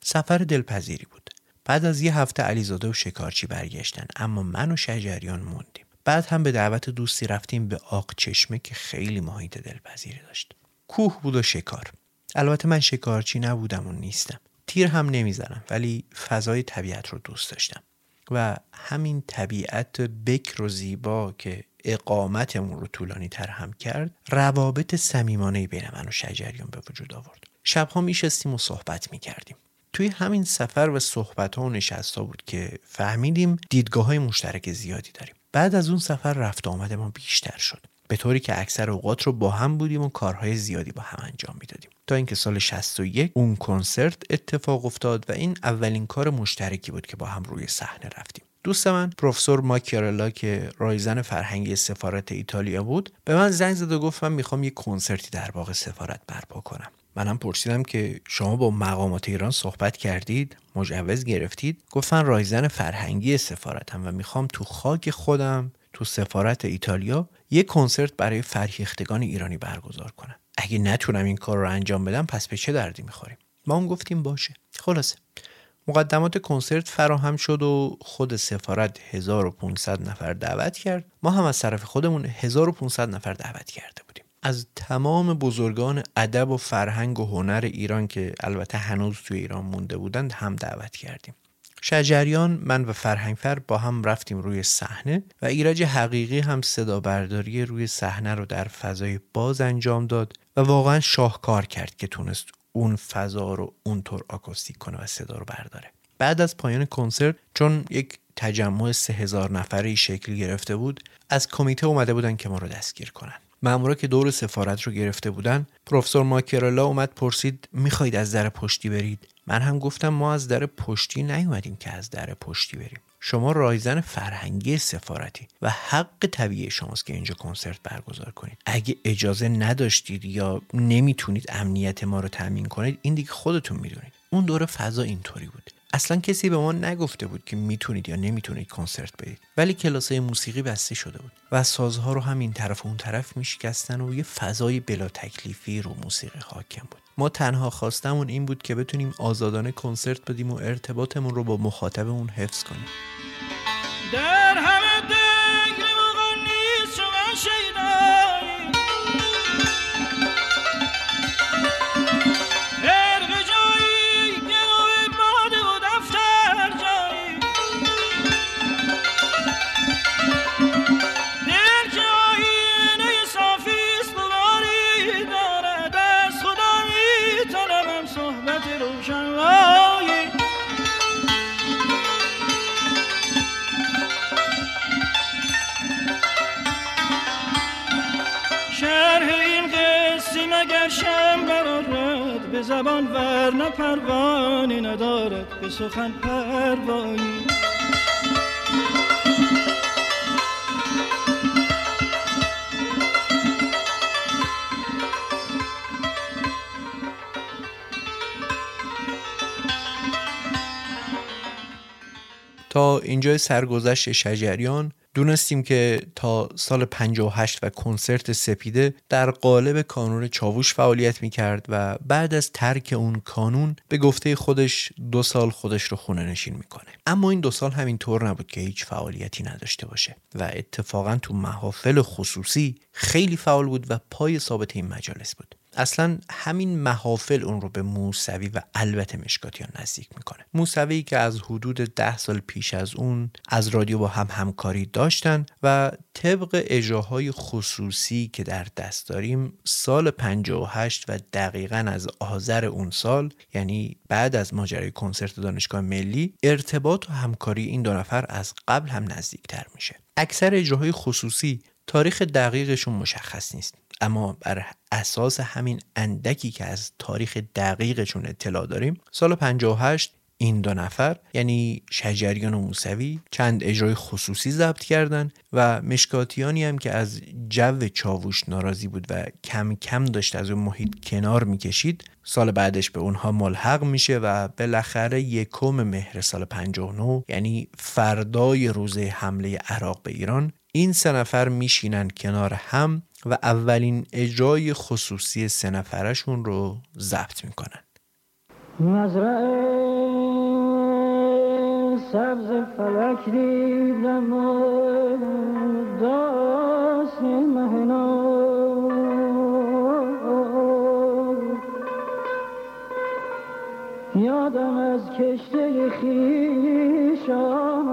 سفر دلپذیری بود. بعد از یه هفته علیزاده و شکارچی برگشتن اما من و شجریان موندیم. بعد هم به دعوت دوستی رفتیم به آق چشمه که خیلی محیط دلپذیری داشت. کوه بود و شکار. البته من شکارچی نبودم و نیستم. تیر هم نمی‌زنم ولی فضای طبیعت رو دوست داشتم. و همین طبیعت بکر و زیبا که اقامتمون رو طولانی تر هم کرد روابط صمیمانه بین من و شجریان به وجود آورد. شبها میشستیم و صحبت می‌کردیم. توی همین سفر و صحبت ها و نشست ها بود که فهمیدیم دیدگاه های مشترک زیادی داریم. بعد از اون سفر رفت آمد ما بیشتر شد. به طوری که اکثر اوقات رو با هم بودیم و کارهای زیادی با هم انجام می‌دادیم. تا اینکه سال 61 اون کنسرت اتفاق افتاد و این اولین کار مشترکی بود که با هم روی صحنه رفتیم. دوست من پروفسور ماکیارلا که رایزن فرهنگی سفارت ایتالیا بود به من زنگ زد و گفت من می‌خوام یه کنسرتی در باغ سفارت برپا کنم. منم پرسیدم که شما با مقامات ایران صحبت کردید مجوز گرفتید؟ گفتن رایزن فرهنگی سفارتم و می‌خوام تو خاک خودم تو سفارت ایتالیا یه کنسرت برای فرهیختگان ایرانی برگزار کنم. اگه نتونم این کار رو انجام بدم پس به چه دردی می‌خوریم؟ ما هم گفتیم باشه. خلاصه. مقدمات کنسرت فراهم شد و خود سفارت 1500 نفر دعوت کرد. ما هم از طرف خودمون 1500 نفر دعوت کرده بودیم. از تمام بزرگان ادب و فرهنگ و هنر ایران که البته هنوز توی ایران مونده بودند هم دعوت کردیم. شجریان من و فرهنگفر با هم رفتیم روی صحنه و ایرج حقیقی هم صدا برداری روی صحنه رو در فضای باز انجام داد و واقعا شاهکار کرد که تونست اون فضا رو اونطور آکوستیک کنه و صدا رو برداره. بعد از پایان کنسرت چون یک تجمع سه هزار نفری شکل گرفته بود از کمیته اومده بودن که ما رو دستگیر کنن. مامورا که دور سفارت رو گرفته بودن پروفسور ماکرلا اومد پرسید می‌خواید از در پشتی برید؟ من هم گفتم ما از در پشتی نیومدیم که از در پشتی بریم. شما رایزن فرهنگی سفارتی و حق طبیعی شماست که اینجا کنسرت برگزار کنید. اگه اجازه نداشتید یا نمی‌تونید امنیت ما رو تامین کنید این دیگه خودتون می‌دونید. اون دور فضا اینطوری بود. اصلا کسی به ما نگفته بود که می‌تونید یا نمی‌تونید کنسرت بدید. ولی کلاسای موسیقی بسته شده بود و سازها رو هم این طرف و اون طرف میشکستن و یه فضای بلا تکلیفی رو موسیقی حاکم بود. ما تنها خواستمون این بود که بتونیم آزادانه کنسرت بدیم و ارتباطمون رو با مخاطبمون حفظ کنیم. زبان ور نه پروانی ندارد به سخن پروایی تا اینجای سرگذشت شجریان دونستیم که تا سال 58 و کنسرت سپیده در قالب کانون چاووش فعالیت می کرد و بعد از ترک اون کانون به گفته خودش دو سال خودش رو خونه نشین می‌کنه. اما این دو سال همین طور نبود که هیچ فعالیتی نداشته باشه و اتفاقا تو محافل خصوصی خیلی فعال بود و پای ثابت این مجالس بود. اصلا همین محافل اون رو به موسوی و البته مشکاتیان نزدیک می‌کنه. موسوی که از حدود ده سال پیش از اون از رادیو با هم همکاری داشتن و طبق اجراهای خصوصی که در دست داریم سال 58 و دقیقا از آذر اون سال یعنی بعد از ماجرای کنسرت دانشگاه ملی ارتباط و همکاری این دو نفر از قبل هم نزدیکتر میشه. اکثر اجراهای خصوصی تاریخ دقیقشون مشخص نیست. اما بر اساس همین اندکی که از تاریخ دقیقشون اطلاع داریم سال 58 این دو نفر یعنی شجریان و موسوی چند اجرای خصوصی ضبط کردن و مشکاتیانی هم که از جو چاووش ناراضی بود و کم کم داشت از اون محیط کنار می‌کشید سال بعدش به اونها ملحق میشه و بالاخره یکم مهر سال 59 یعنی فردای روز حمله عراق به ایران این سه نفر میشینن کنار هم و اولین اجرای خصوصی سه نفرشون رو ضبط می‌کنن. مزرعه سبز فلک دیدم و داست مهنا یادم از کشته خیشم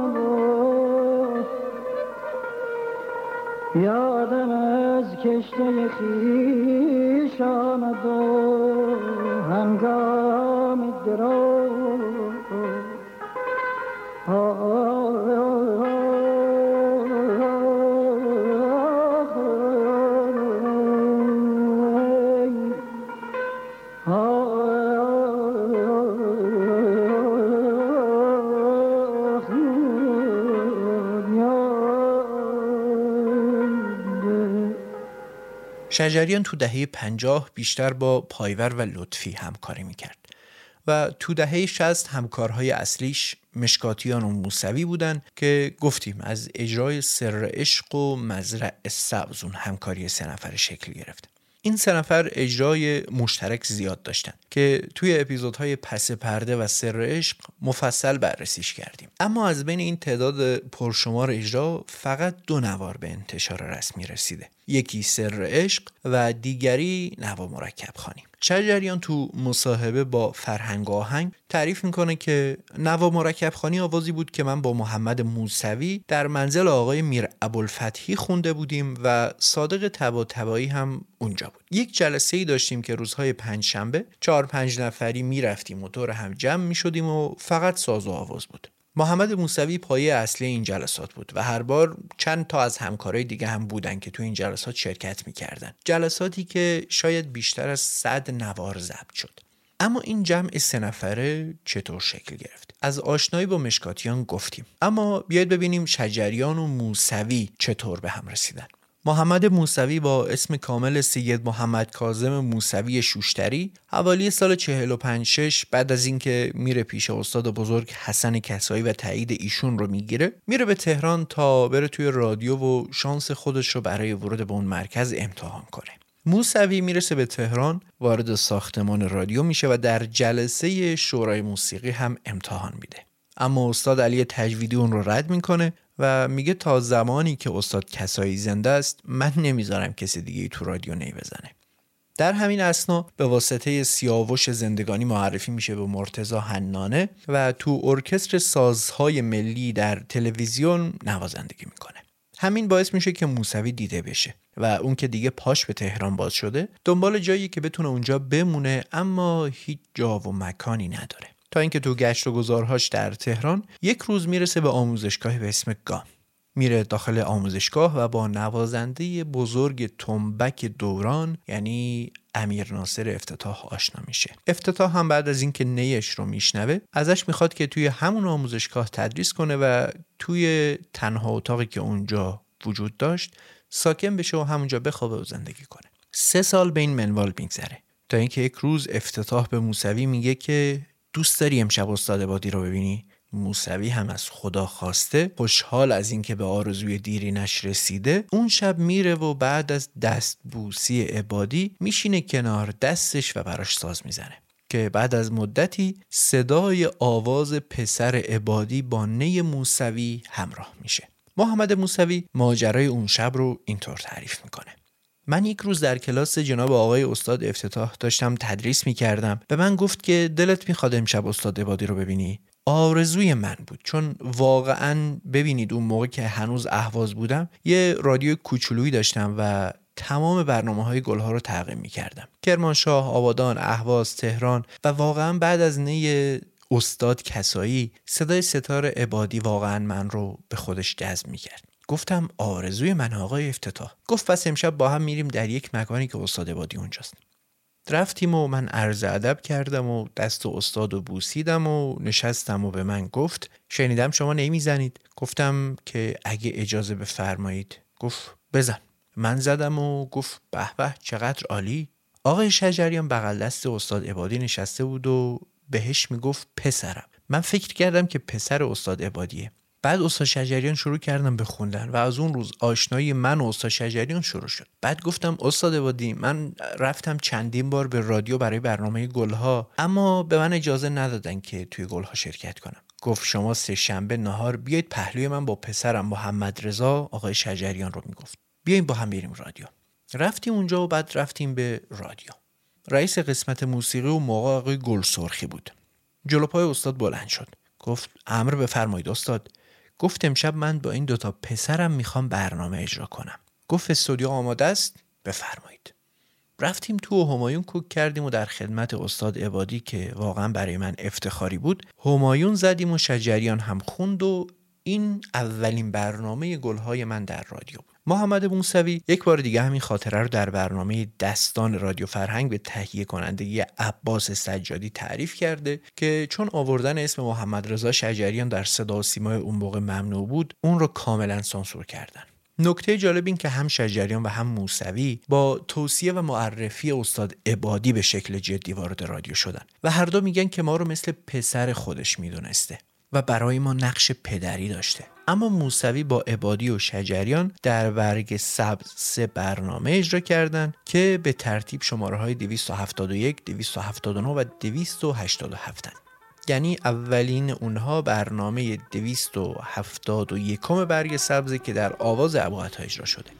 یادم از کشته خیش آمد و هنگام درو. شجریان تو دهه 50 بیشتر با پایور و لطفی همکاری می‌کرد و تو دهه 60 همکارهای اصلیش مشکاتیان و موسوی بودن که گفتیم از اجرای سر عشق و مزرع سبز اون همکاری سه نفر شکل گرفته این سه نفر اجرای مشترک زیاد داشتن که توی اپیزودهای پس پرده و سر عشق مفصل بررسیش کردیم. اما از بین این تعداد پرشمار اجرا فقط دو نوار به انتشار رسمی رسیده. یکی سر عشق و دیگری نوا مرکب خانیم شجریان تو مصاحبه با فرهنگ آهنگ تعریف می‌کنه که نوا مرکب خانی آوازی بود که من با محمد موسوی در منزل آقای میر ابوالفتحی خونده بودیم و صادق تبا تبایی هم اونجا بود. یک جلسه ای داشتیم که روزهای پنج شنبه چهار پنج نفری می‌رفتیم و دور هم جمع می‌شدیم و فقط ساز و آواز بود. محمد موسوی پایه اصلی این جلسات بود و هر بار چند تا از همکارای دیگه هم بودن که تو این جلسات شرکت می‌کردن. جلساتی که شاید بیشتر از صد نوار ضبط شد. اما این جمع سه نفره چطور شکل گرفت؟ از آشنایی با مشکاتیان گفتیم. اما بیاید ببینیم شجریان و موسوی چطور به هم رسیدن. محمد موسوی با اسم کامل سید محمد کاظم موسوی شوشتری حوالی سال 45 بعد از اینکه میره پیش استاد بزرگ حسن کسایی و تایید ایشون رو می‌گیره میره به تهران تا بره توی رادیو و شانس خودش رو برای ورود به اون مرکز امتحان کنه. موسوی می‌رسه به تهران وارد ساختمان رادیو میشه و در جلسه شورای موسیقی هم امتحان میده. اما استاد علی تجویدی اون رو رد می‌کنه و میگه تا زمانی که استاد کسایی زنده است من نمی‌ذارم کسی دیگه تو رادیو نی بزنه. در همین اسنا به واسطه سیاوش زندگانی معرفی میشه به مرتزا حنانه و تو ارکستر سازهای ملی در تلویزیون نوازندگی می‌کنه. همین باعث میشه که موسوی دیده بشه و اون که دیگه پاش به تهران باز شده دنبال جایی که بتونه اونجا بمونه اما هیچ جا و مکانی نداره. تا اینکه تو گشت و گذارهاش در تهران یک روز می‌رسه به آموزشگاهی به اسم گام. میره داخل آموزشگاه و با نوازنده بزرگ تنبک دوران یعنی امیر ناصر افتتاح آشنا میشه. افتتاح هم بعد از اینکه نیش رو میشنوه ازش می‌خواد که توی همون آموزشگاه تدریس کنه و توی تنها اتاقی که اونجا وجود داشت ساکن بشه و همونجا بخوابه و زندگی کنه. سه سال به این منوال میگذره. تا اینکه یک روز افتتاح به موسوی میگه که دوست داری امشب استاد بادی رو ببینی؟ موسوی هم از خدا خواسته خوشحال از اینکه به آرزوی دیرینش رسیده اون شب میره و بعد از دست بوسی عبادی میشینه کنار دستش و براش ساز می‌زنه. که بعد از مدتی صدای آواز پسر عبادی با نی موسوی همراه میشه. محمد موسوی ماجرای اون شب رو اینطور تعریف می‌کنه. من یک روز در کلاس جناب آقای استاد افتتاح داشتم تدریس می کردم به من گفت که دلت می‌خواد امشب استاد عبادی رو ببینی. آرزوی من بود چون واقعا ببینید اون موقع که هنوز اهواز بودم یه رادیو کوچولویی داشتم و تمام برنامه های گلها رو تعقیم می کردم کرمانشاه، آبادان، اهواز، تهران و واقعا بعد از نی استاد کسایی صدای ستار عبادی واقعا من رو به خودش جذب می کرد گفتم آرزوی من آقای افتتاح. گفت پس امشب با هم میریم در یک مکانی که استاد بادی اونجاست. رفتیم و من عرض ادب کردم و دست و استاد و بوسیدم و نشستم و به من گفت شنیدم شما نمی‌زنید. گفتم که اگه اجازه بفرمایید. گفت بزن. من زدم و گفت به به چقدر عالی. آقای شجریان بغل دست استاد عبادی نشسته بود و بهش می‌گفت پسرم. من فکر کردم که پسر استاد عبادیه. بعد استاد شجریان شروع کردم به خوندن و از اون روز آشنایی من و استاد شجریان شروع شد. بعد گفتم استاد وادی من رفتم چندین بار به رادیو برای برنامه گلها اما به من اجازه ندادن که توی گلها شرکت کنم. گفت شما سه شنبه نهار بیایید پهلوی من با پسرم محمد رضا آقای شجریان رو می‌گفت. بیایم با هم بریم رادیو. رفتیم اونجا و بعد رفتیم به رادیو. رئیس قسمت موسیقی و موقع آقای گل سرخی بود. جلو پای استاد بلند شد. گفت امر بفرمایید استاد. گفت امشب من با این دوتا پسرم می‌خوام برنامه اجرا کنم. گفت استودیو آماده است؟ بفرمایید. رفتیم تو و همایون کوک کردیم و در خدمت استاد عبادی که واقعا برای من افتخاری بود همایون زدیم و شجریان هم خوند و این اولین برنامه گلهای من در رادیو بود. محمد موسوی یک بار دیگه همین خاطره رو در برنامه دستان رادیو فرهنگ به تهیه کنندگی عباس سجادی تعریف کرده که چون آوردن اسم محمد رضا شجریان در صدا و سیمای اون موقع ممنوع بود اون رو کاملا سانسور کردن. نکته جالب این که هم شجریان و هم موسوی با توصیه و معرفی استاد عبادی به شکل جدی وارد رادیو شدن و هر دو میگن که ما رو مثل پسر خودش می‌دونسته. و برای ما نقش پدری داشته. اما موسوی با عبادی و شجریان در برگ سبز سه برنامه اجرا کردند که به ترتیب شماره های 271, 279 و 287 یعنی اولین اونها برنامه 271 برگ سبزی که در آواز ابوعطا اجرا شده.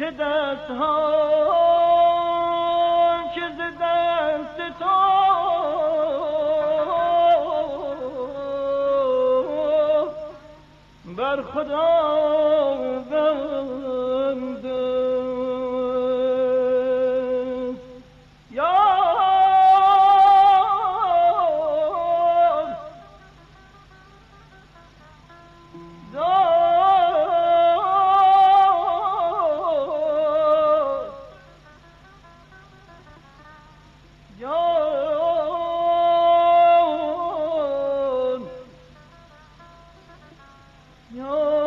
که دست که ز دست تو. بر خدا No.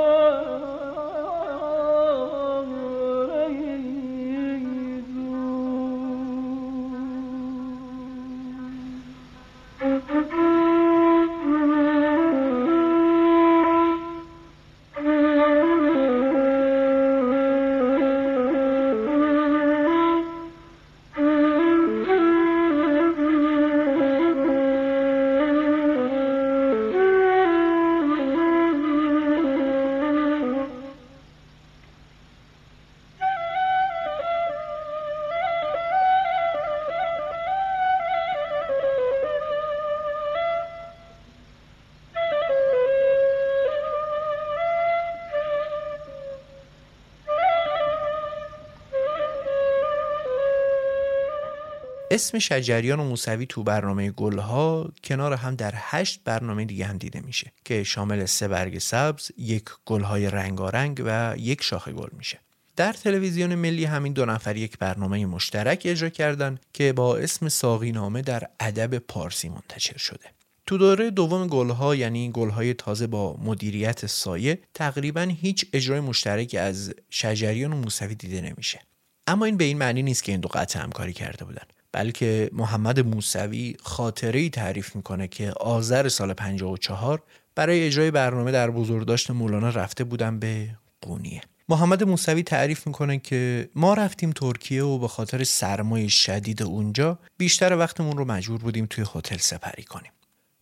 اسم شجریان و موسوی تو برنامه گلها کنار هم در هشت برنامه دیگه هم دیده میشه که شامل سه برگ سبز، یک گلهای رنگارنگ و یک شاخه گل میشه. در تلویزیون ملی همین دو نفر یک برنامه مشترک اجرا کردن که با اسم ساقی نامه در ادب پارسی منتشر شده. تو دوره دوم گلها یعنی گلهای تازه با مدیریت سایه تقریبا هیچ اجرای مشترکی از شجریان و موسوی دیده نمیشه. اما این به این معنی نیست که این دو قطع همکاری کرده بودن. بلکه محمد موسوی خاطره تعریف می‌کنه که آذر سال 54 برای اجرای برنامه در بزرگداشت مولانا رفته بودن به قونیه. محمد موسوی تعریف می‌کنه که ما رفتیم ترکیه و به خاطر سرمایه شدید اونجا بیشتر وقتمون رو مجبور بودیم توی هتل سپری کنیم.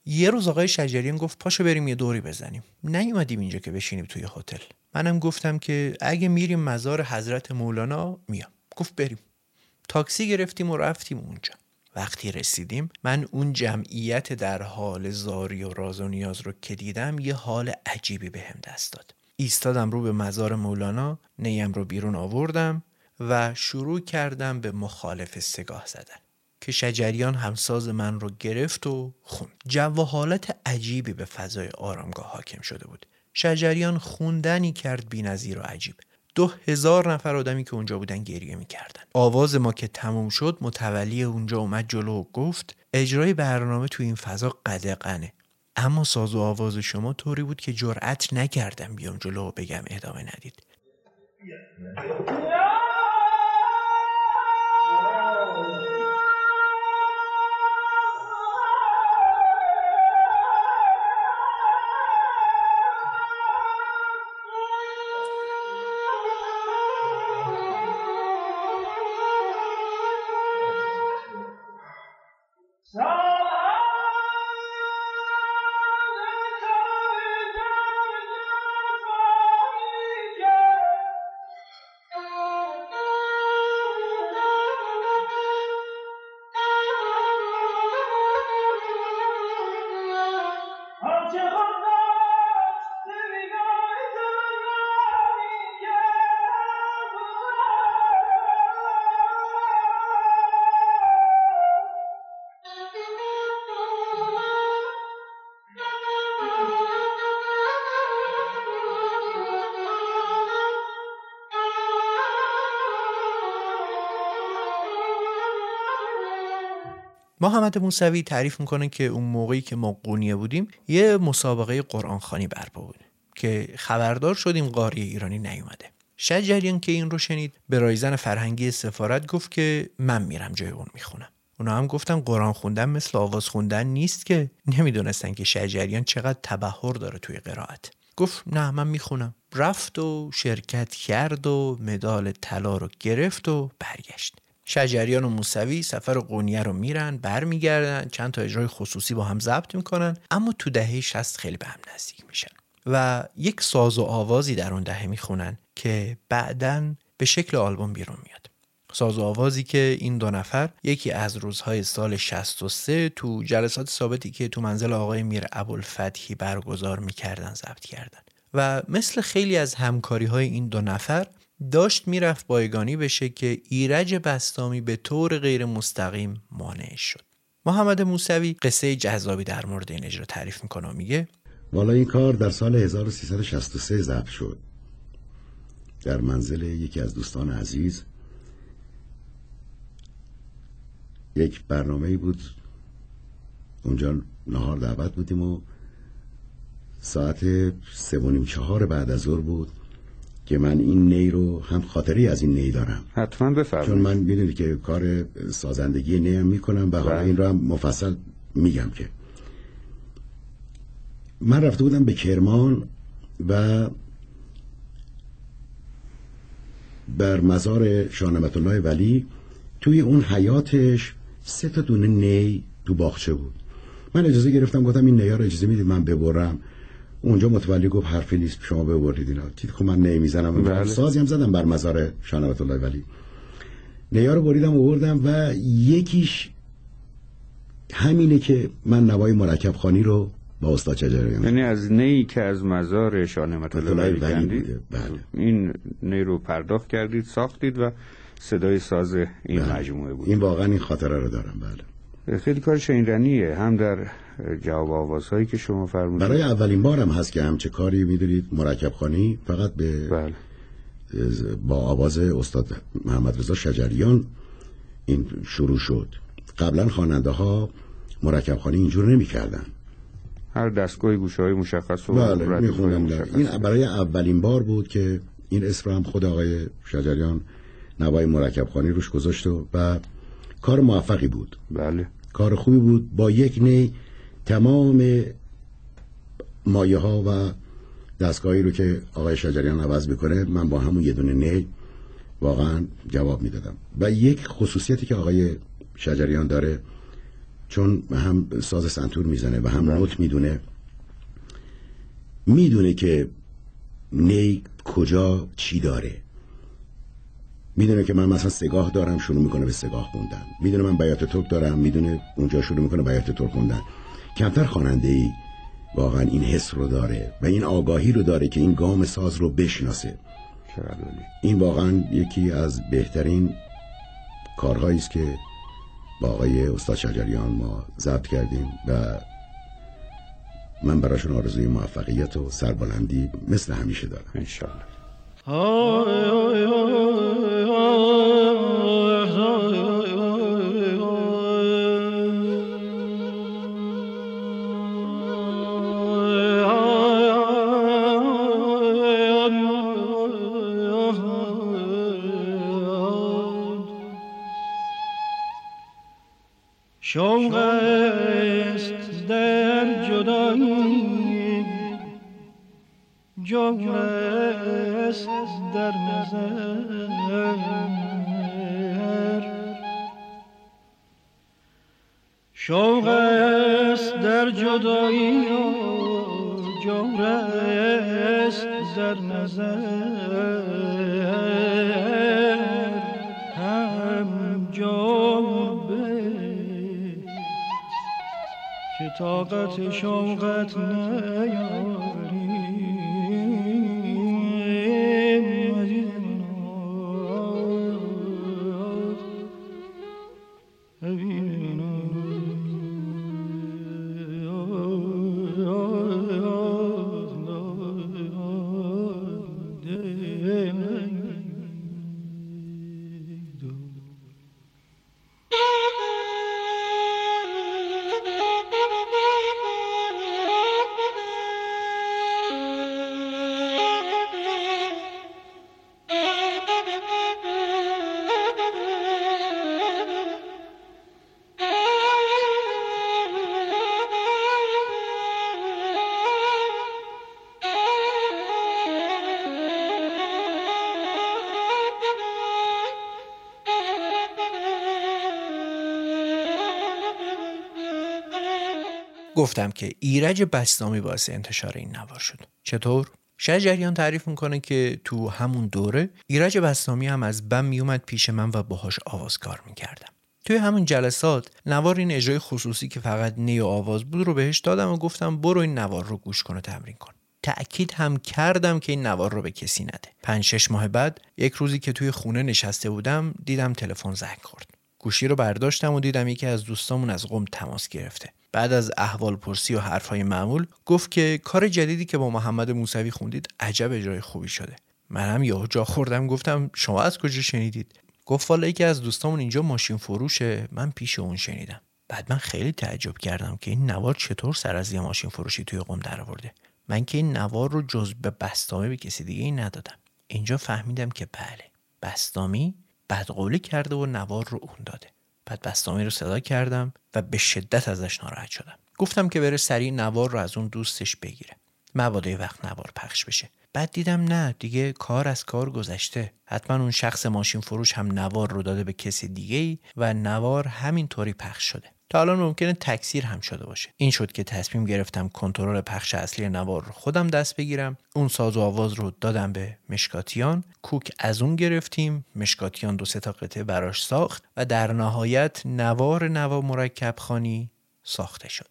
یه روز آقای شجریان گفت پاشو بریم یه دوری بزنیم. نیومدیم اینجا که بشینیم توی هتل. منم گفتم که اگه میریم مزار حضرت مولانا میام. گفت بریم. تاکسی گرفتیم و رفتیم اونجا. وقتی رسیدیم من اون جمعیت در حال زاری و راز و نیاز رو که دیدم یه حال عجیبی به هم دست داد. ایستادم رو به مزار مولانا نیم رو بیرون آوردم و شروع کردم به مخالف سگاه زدن که شجریان همساز من رو گرفت و خوند. جو و حالت عجیبی به فضای آرامگاه حاکم شده بود. شجریان خوندنی کرد بینظیر و عجیب. دو هزار نفر آدمی که اونجا بودن گریه می‌کردن. آواز ما که تموم شد متولی اونجا اومد جلو و گفت اجرای برنامه تو این فضا قدقنه اما ساز و آواز شما طوری بود که جرأت نکردم بیام جلو و بگم ادامه ندید. محمد موسوی تعریف می‌کنه که اون موقعی که ما قونیه بودیم یه مسابقه قرآن خانی برپا بود که خبردار شدیم قاری ایرانی نیومده. شجریان که این رو شنید به رایزن فرهنگی سفارت گفت که من میرم جای اون می‌خونم. اونا هم گفتن قرآن خوندن مثل آواز خوندن نیست که. نمی‌دونستن که شجریان چقدر تبهر داره توی قرائت. گفت نه من می‌خونم. رفت و شرکت کرد و مدال طلا رو گرفت و برگشت. شجریان و موسوی سفر قونیه رو میرن برمیگردن چند تا اجرای خصوصی با هم ضبط می‌کنن اما تو دهه 60 خیلی به هم نزدیک میشن و یک ساز و آوازی در اون دهه می‌خونن که بعدا به شکل آلبوم بیرون میاد. ساز و آوازی که این دو نفر یکی از روزهای سال 63 تو جلسات ثابتی که تو منزل آقای میر ابوالفتحی برگزار می‌کردن ضبط کردن. و مثل خیلی از همکاری های این دو نفر داشت می‌رفت بایگانی بشه که ایرج بستامی به طور غیر مستقیم مانع شد. محمد موسوی قصه جذابی در مورد این اجرا تعریف می‌کنه میگه والا این کار در سال 1363 ضبط شد. در منزل یکی از دوستان عزیز یک برنامه بود. اونجا نهار دعوت بودیم و ساعت سه و نیم چهار بعد از ظهر بود. که من این نی رو هم خاطری از این نی دارم. حتما بفرمایید. چون من می‌دونید که کار سازندگی نی هم می‌کنم و حالا بله. این رو هم مفصل میگم که من رفته بودم به کرمان و بر مزار شاه نعمت الله ولی توی اون حیاتش سه تا دونه نی تو باغچه بود. من اجازه گرفتم گفتم این نیا رو اجازه می‌دید من ببرم. اونجا متولی گفت حرفی نیست شما ببرید اینا. دید خب من نی می‌زنم. بله. سازی هم زدم بر مزار نعمت الله ولی. نیا رو بریدم و بردم و یکیش همینه که من نوای مرکب خانی رو با استاد چجریان یعنی از نی که از مزار شاه نعمت الله ولی کندید بله. این نی رو پرداخت کردید ساختید و صدای ساز این بله. مجموعه بود. این واقعا این خاطره رو دارم. بله. خیلی کار شنیدنیه. هم در جواب آوازهایی که شما فرمودید. برای اولین بارم هست که همچه کاری می‌دونید مرکب خانی فقط به بله. با آواز استاد محمد رضا شجریان این شروع شد. قبلا خواننده ها مرکب خانی اینجور نمی کردن هر دستگاه گوشه های مشخص و بله مشخص. این برای اولین بار بود که این اسم هم خود آقای شجریان نوای مرکب خانی روش گذاشت و و کار موفقی بود. بله. کار خوبی بود. با یک نی تمام مایه ها و دستگاهی رو که آقای شجریان عوض می‌کنه من با همون یه دونه نی واقعا جواب می‌دادم. و یک خصوصیتی که آقای شجریان داره چون هم ساز سنتور می‌زنه و هم نوت می‌دونه می‌دونه که نی کجا چی داره. می‌دونه که من مثلا سگاه دارم شروع می‌کنه به سگاه خوندن. می‌دونه من بیات ترک دارم می‌دونه اونجا شروع می‌کنه بیات ترک خوندن. کمتر خواننده ای واقعا این حس رو داره و این آگاهی رو داره که این گام ساز رو بشناسه. این واقعا یکی از بهترین کارهایی است که با آقای استاد شجریان ما ضبط کردیم و من براشون آرزوی موفقیت و سربلندی مثل همیشه دارم. انشالله شوق است در جدایی. جور است در نظر. شوق است در جدایی جور است در نظر. طاقت شوقت نیاری گفتم که ایرج بستامی باعث انتشار این نوار شد. چطور؟ شجریان تعریف می‌کنه که تو همون دوره ایرج بستامی هم از بم میومد پیش من و باهاش آواز کار می‌کردم. توی همون جلسات نوار این اجرای خصوصی که فقط نی و آواز بود رو بهش دادم و گفتم برو این نوار رو گوش کن و تمرین کن. تأکید هم کردم که این نوار رو به کسی نده. پنج شش ماه بعد یک روزی که توی خونه نشسته بودم دیدم تلفن زنگ خورد. گوشی رو برداشتم و دیدم یکی از دوستامون از قم تماس گرفته. بعد از احوال پرسی و حرفهای معمول گفت که کار جدیدی که با محمد موسوی خوندید عجب اجرای خوبی شده. منم یهو جا خوردم گفتم شما از کجا شنیدید؟ گفت والا یکی از دوستامون اینجا ماشین فروشه من پیش اون شنیدم. بعد من خیلی تعجب کردم که این نوار چطور سر از یه ماشین فروشی توی قم درآورده. من که این نوار رو جز به بستامه به کسی دیگه ای ندادم. اینجا فهمیدم که بله بستامی بدقولی کرده و نوار رو اون داده. بعد بستامی رو صدا کردم و به شدت ازش ناراحت شدم. گفتم که بره سریع نوار رو از اون دوستش بگیره. مبادا وقت نوار پخش بشه. بعد دیدم نه دیگه کار از کار گذشته. حتما اون شخص ماشین فروش هم نوار رو داده به کسی دیگه و نوار همینطوری پخش شده. تا الان ممکنه تکثیر هم شده باشه. این شد که تصمیم گرفتم کنترل پخش اصلی نوار رو خودم دست بگیرم. اون ساز و آواز رو دادم به مشکاتیان. کوک از اون گرفتیم. مشکاتیان دو سه تا قطعه براش ساخت و در نهایت نوار نوا مرکب خانی ساخته شد.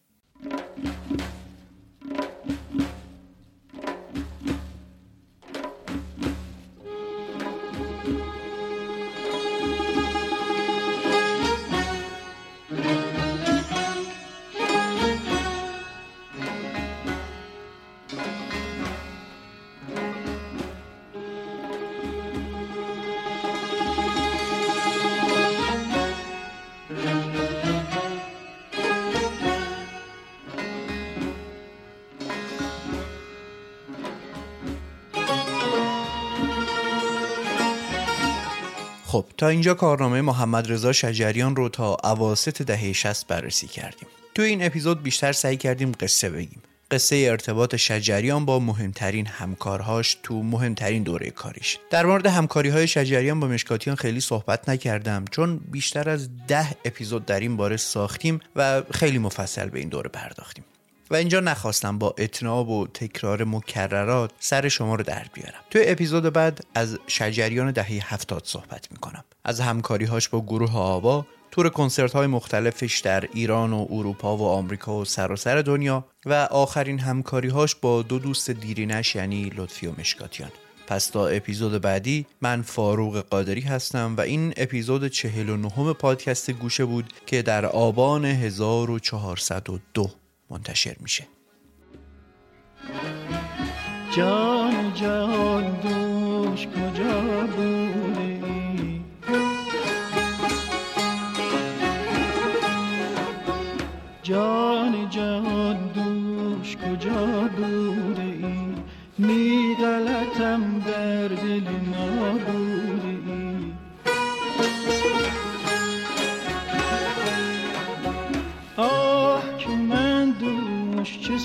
خب تا اینجا کارنامه محمد رضا شجریان رو تا اواسط دهه 60 بررسی کردیم. تو این اپیزود بیشتر سعی کردیم قصه بگیم. قصه ارتباط شجریان با مهمترین همکارهاش تو مهمترین دوره کاریش. در مورد همکاری های شجریان با مشکاتیان خیلی صحبت نکردم چون بیشتر از ده اپیزود در این باره ساختیم و خیلی مفصل به این دوره پرداختیم. و اینجا نخواستم با اتناب و تکرار مکررات سر شما رو در بیارم. توی اپیزود بعد از شجریان دهه هفتاد صحبت می‌کنم. از همکاریهاش با گروه آوا تور کنسرت های مختلفش در ایران و اروپا و آمریکا و سراسر دنیا و آخرین همکاریهاش با دو دوست دیرینش یعنی لطفی و مشکاتیان. پس تا اپیزود بعدی من فاروق قادری هستم و این اپیزود 49 پادکست گوشه بود که در آبان 1402 منتشر میشه. جان جان دوش کجا بوده ای؟ جان جان دوش کجا بوده ای؟ می غلطم در دل ما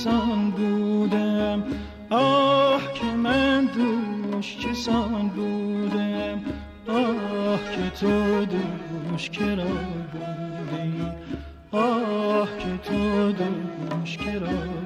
چسان بودم؟ آه که من دوش چسان بودم؟ آه که تو دوش کرا بودی؟ آه که تو دوش کرا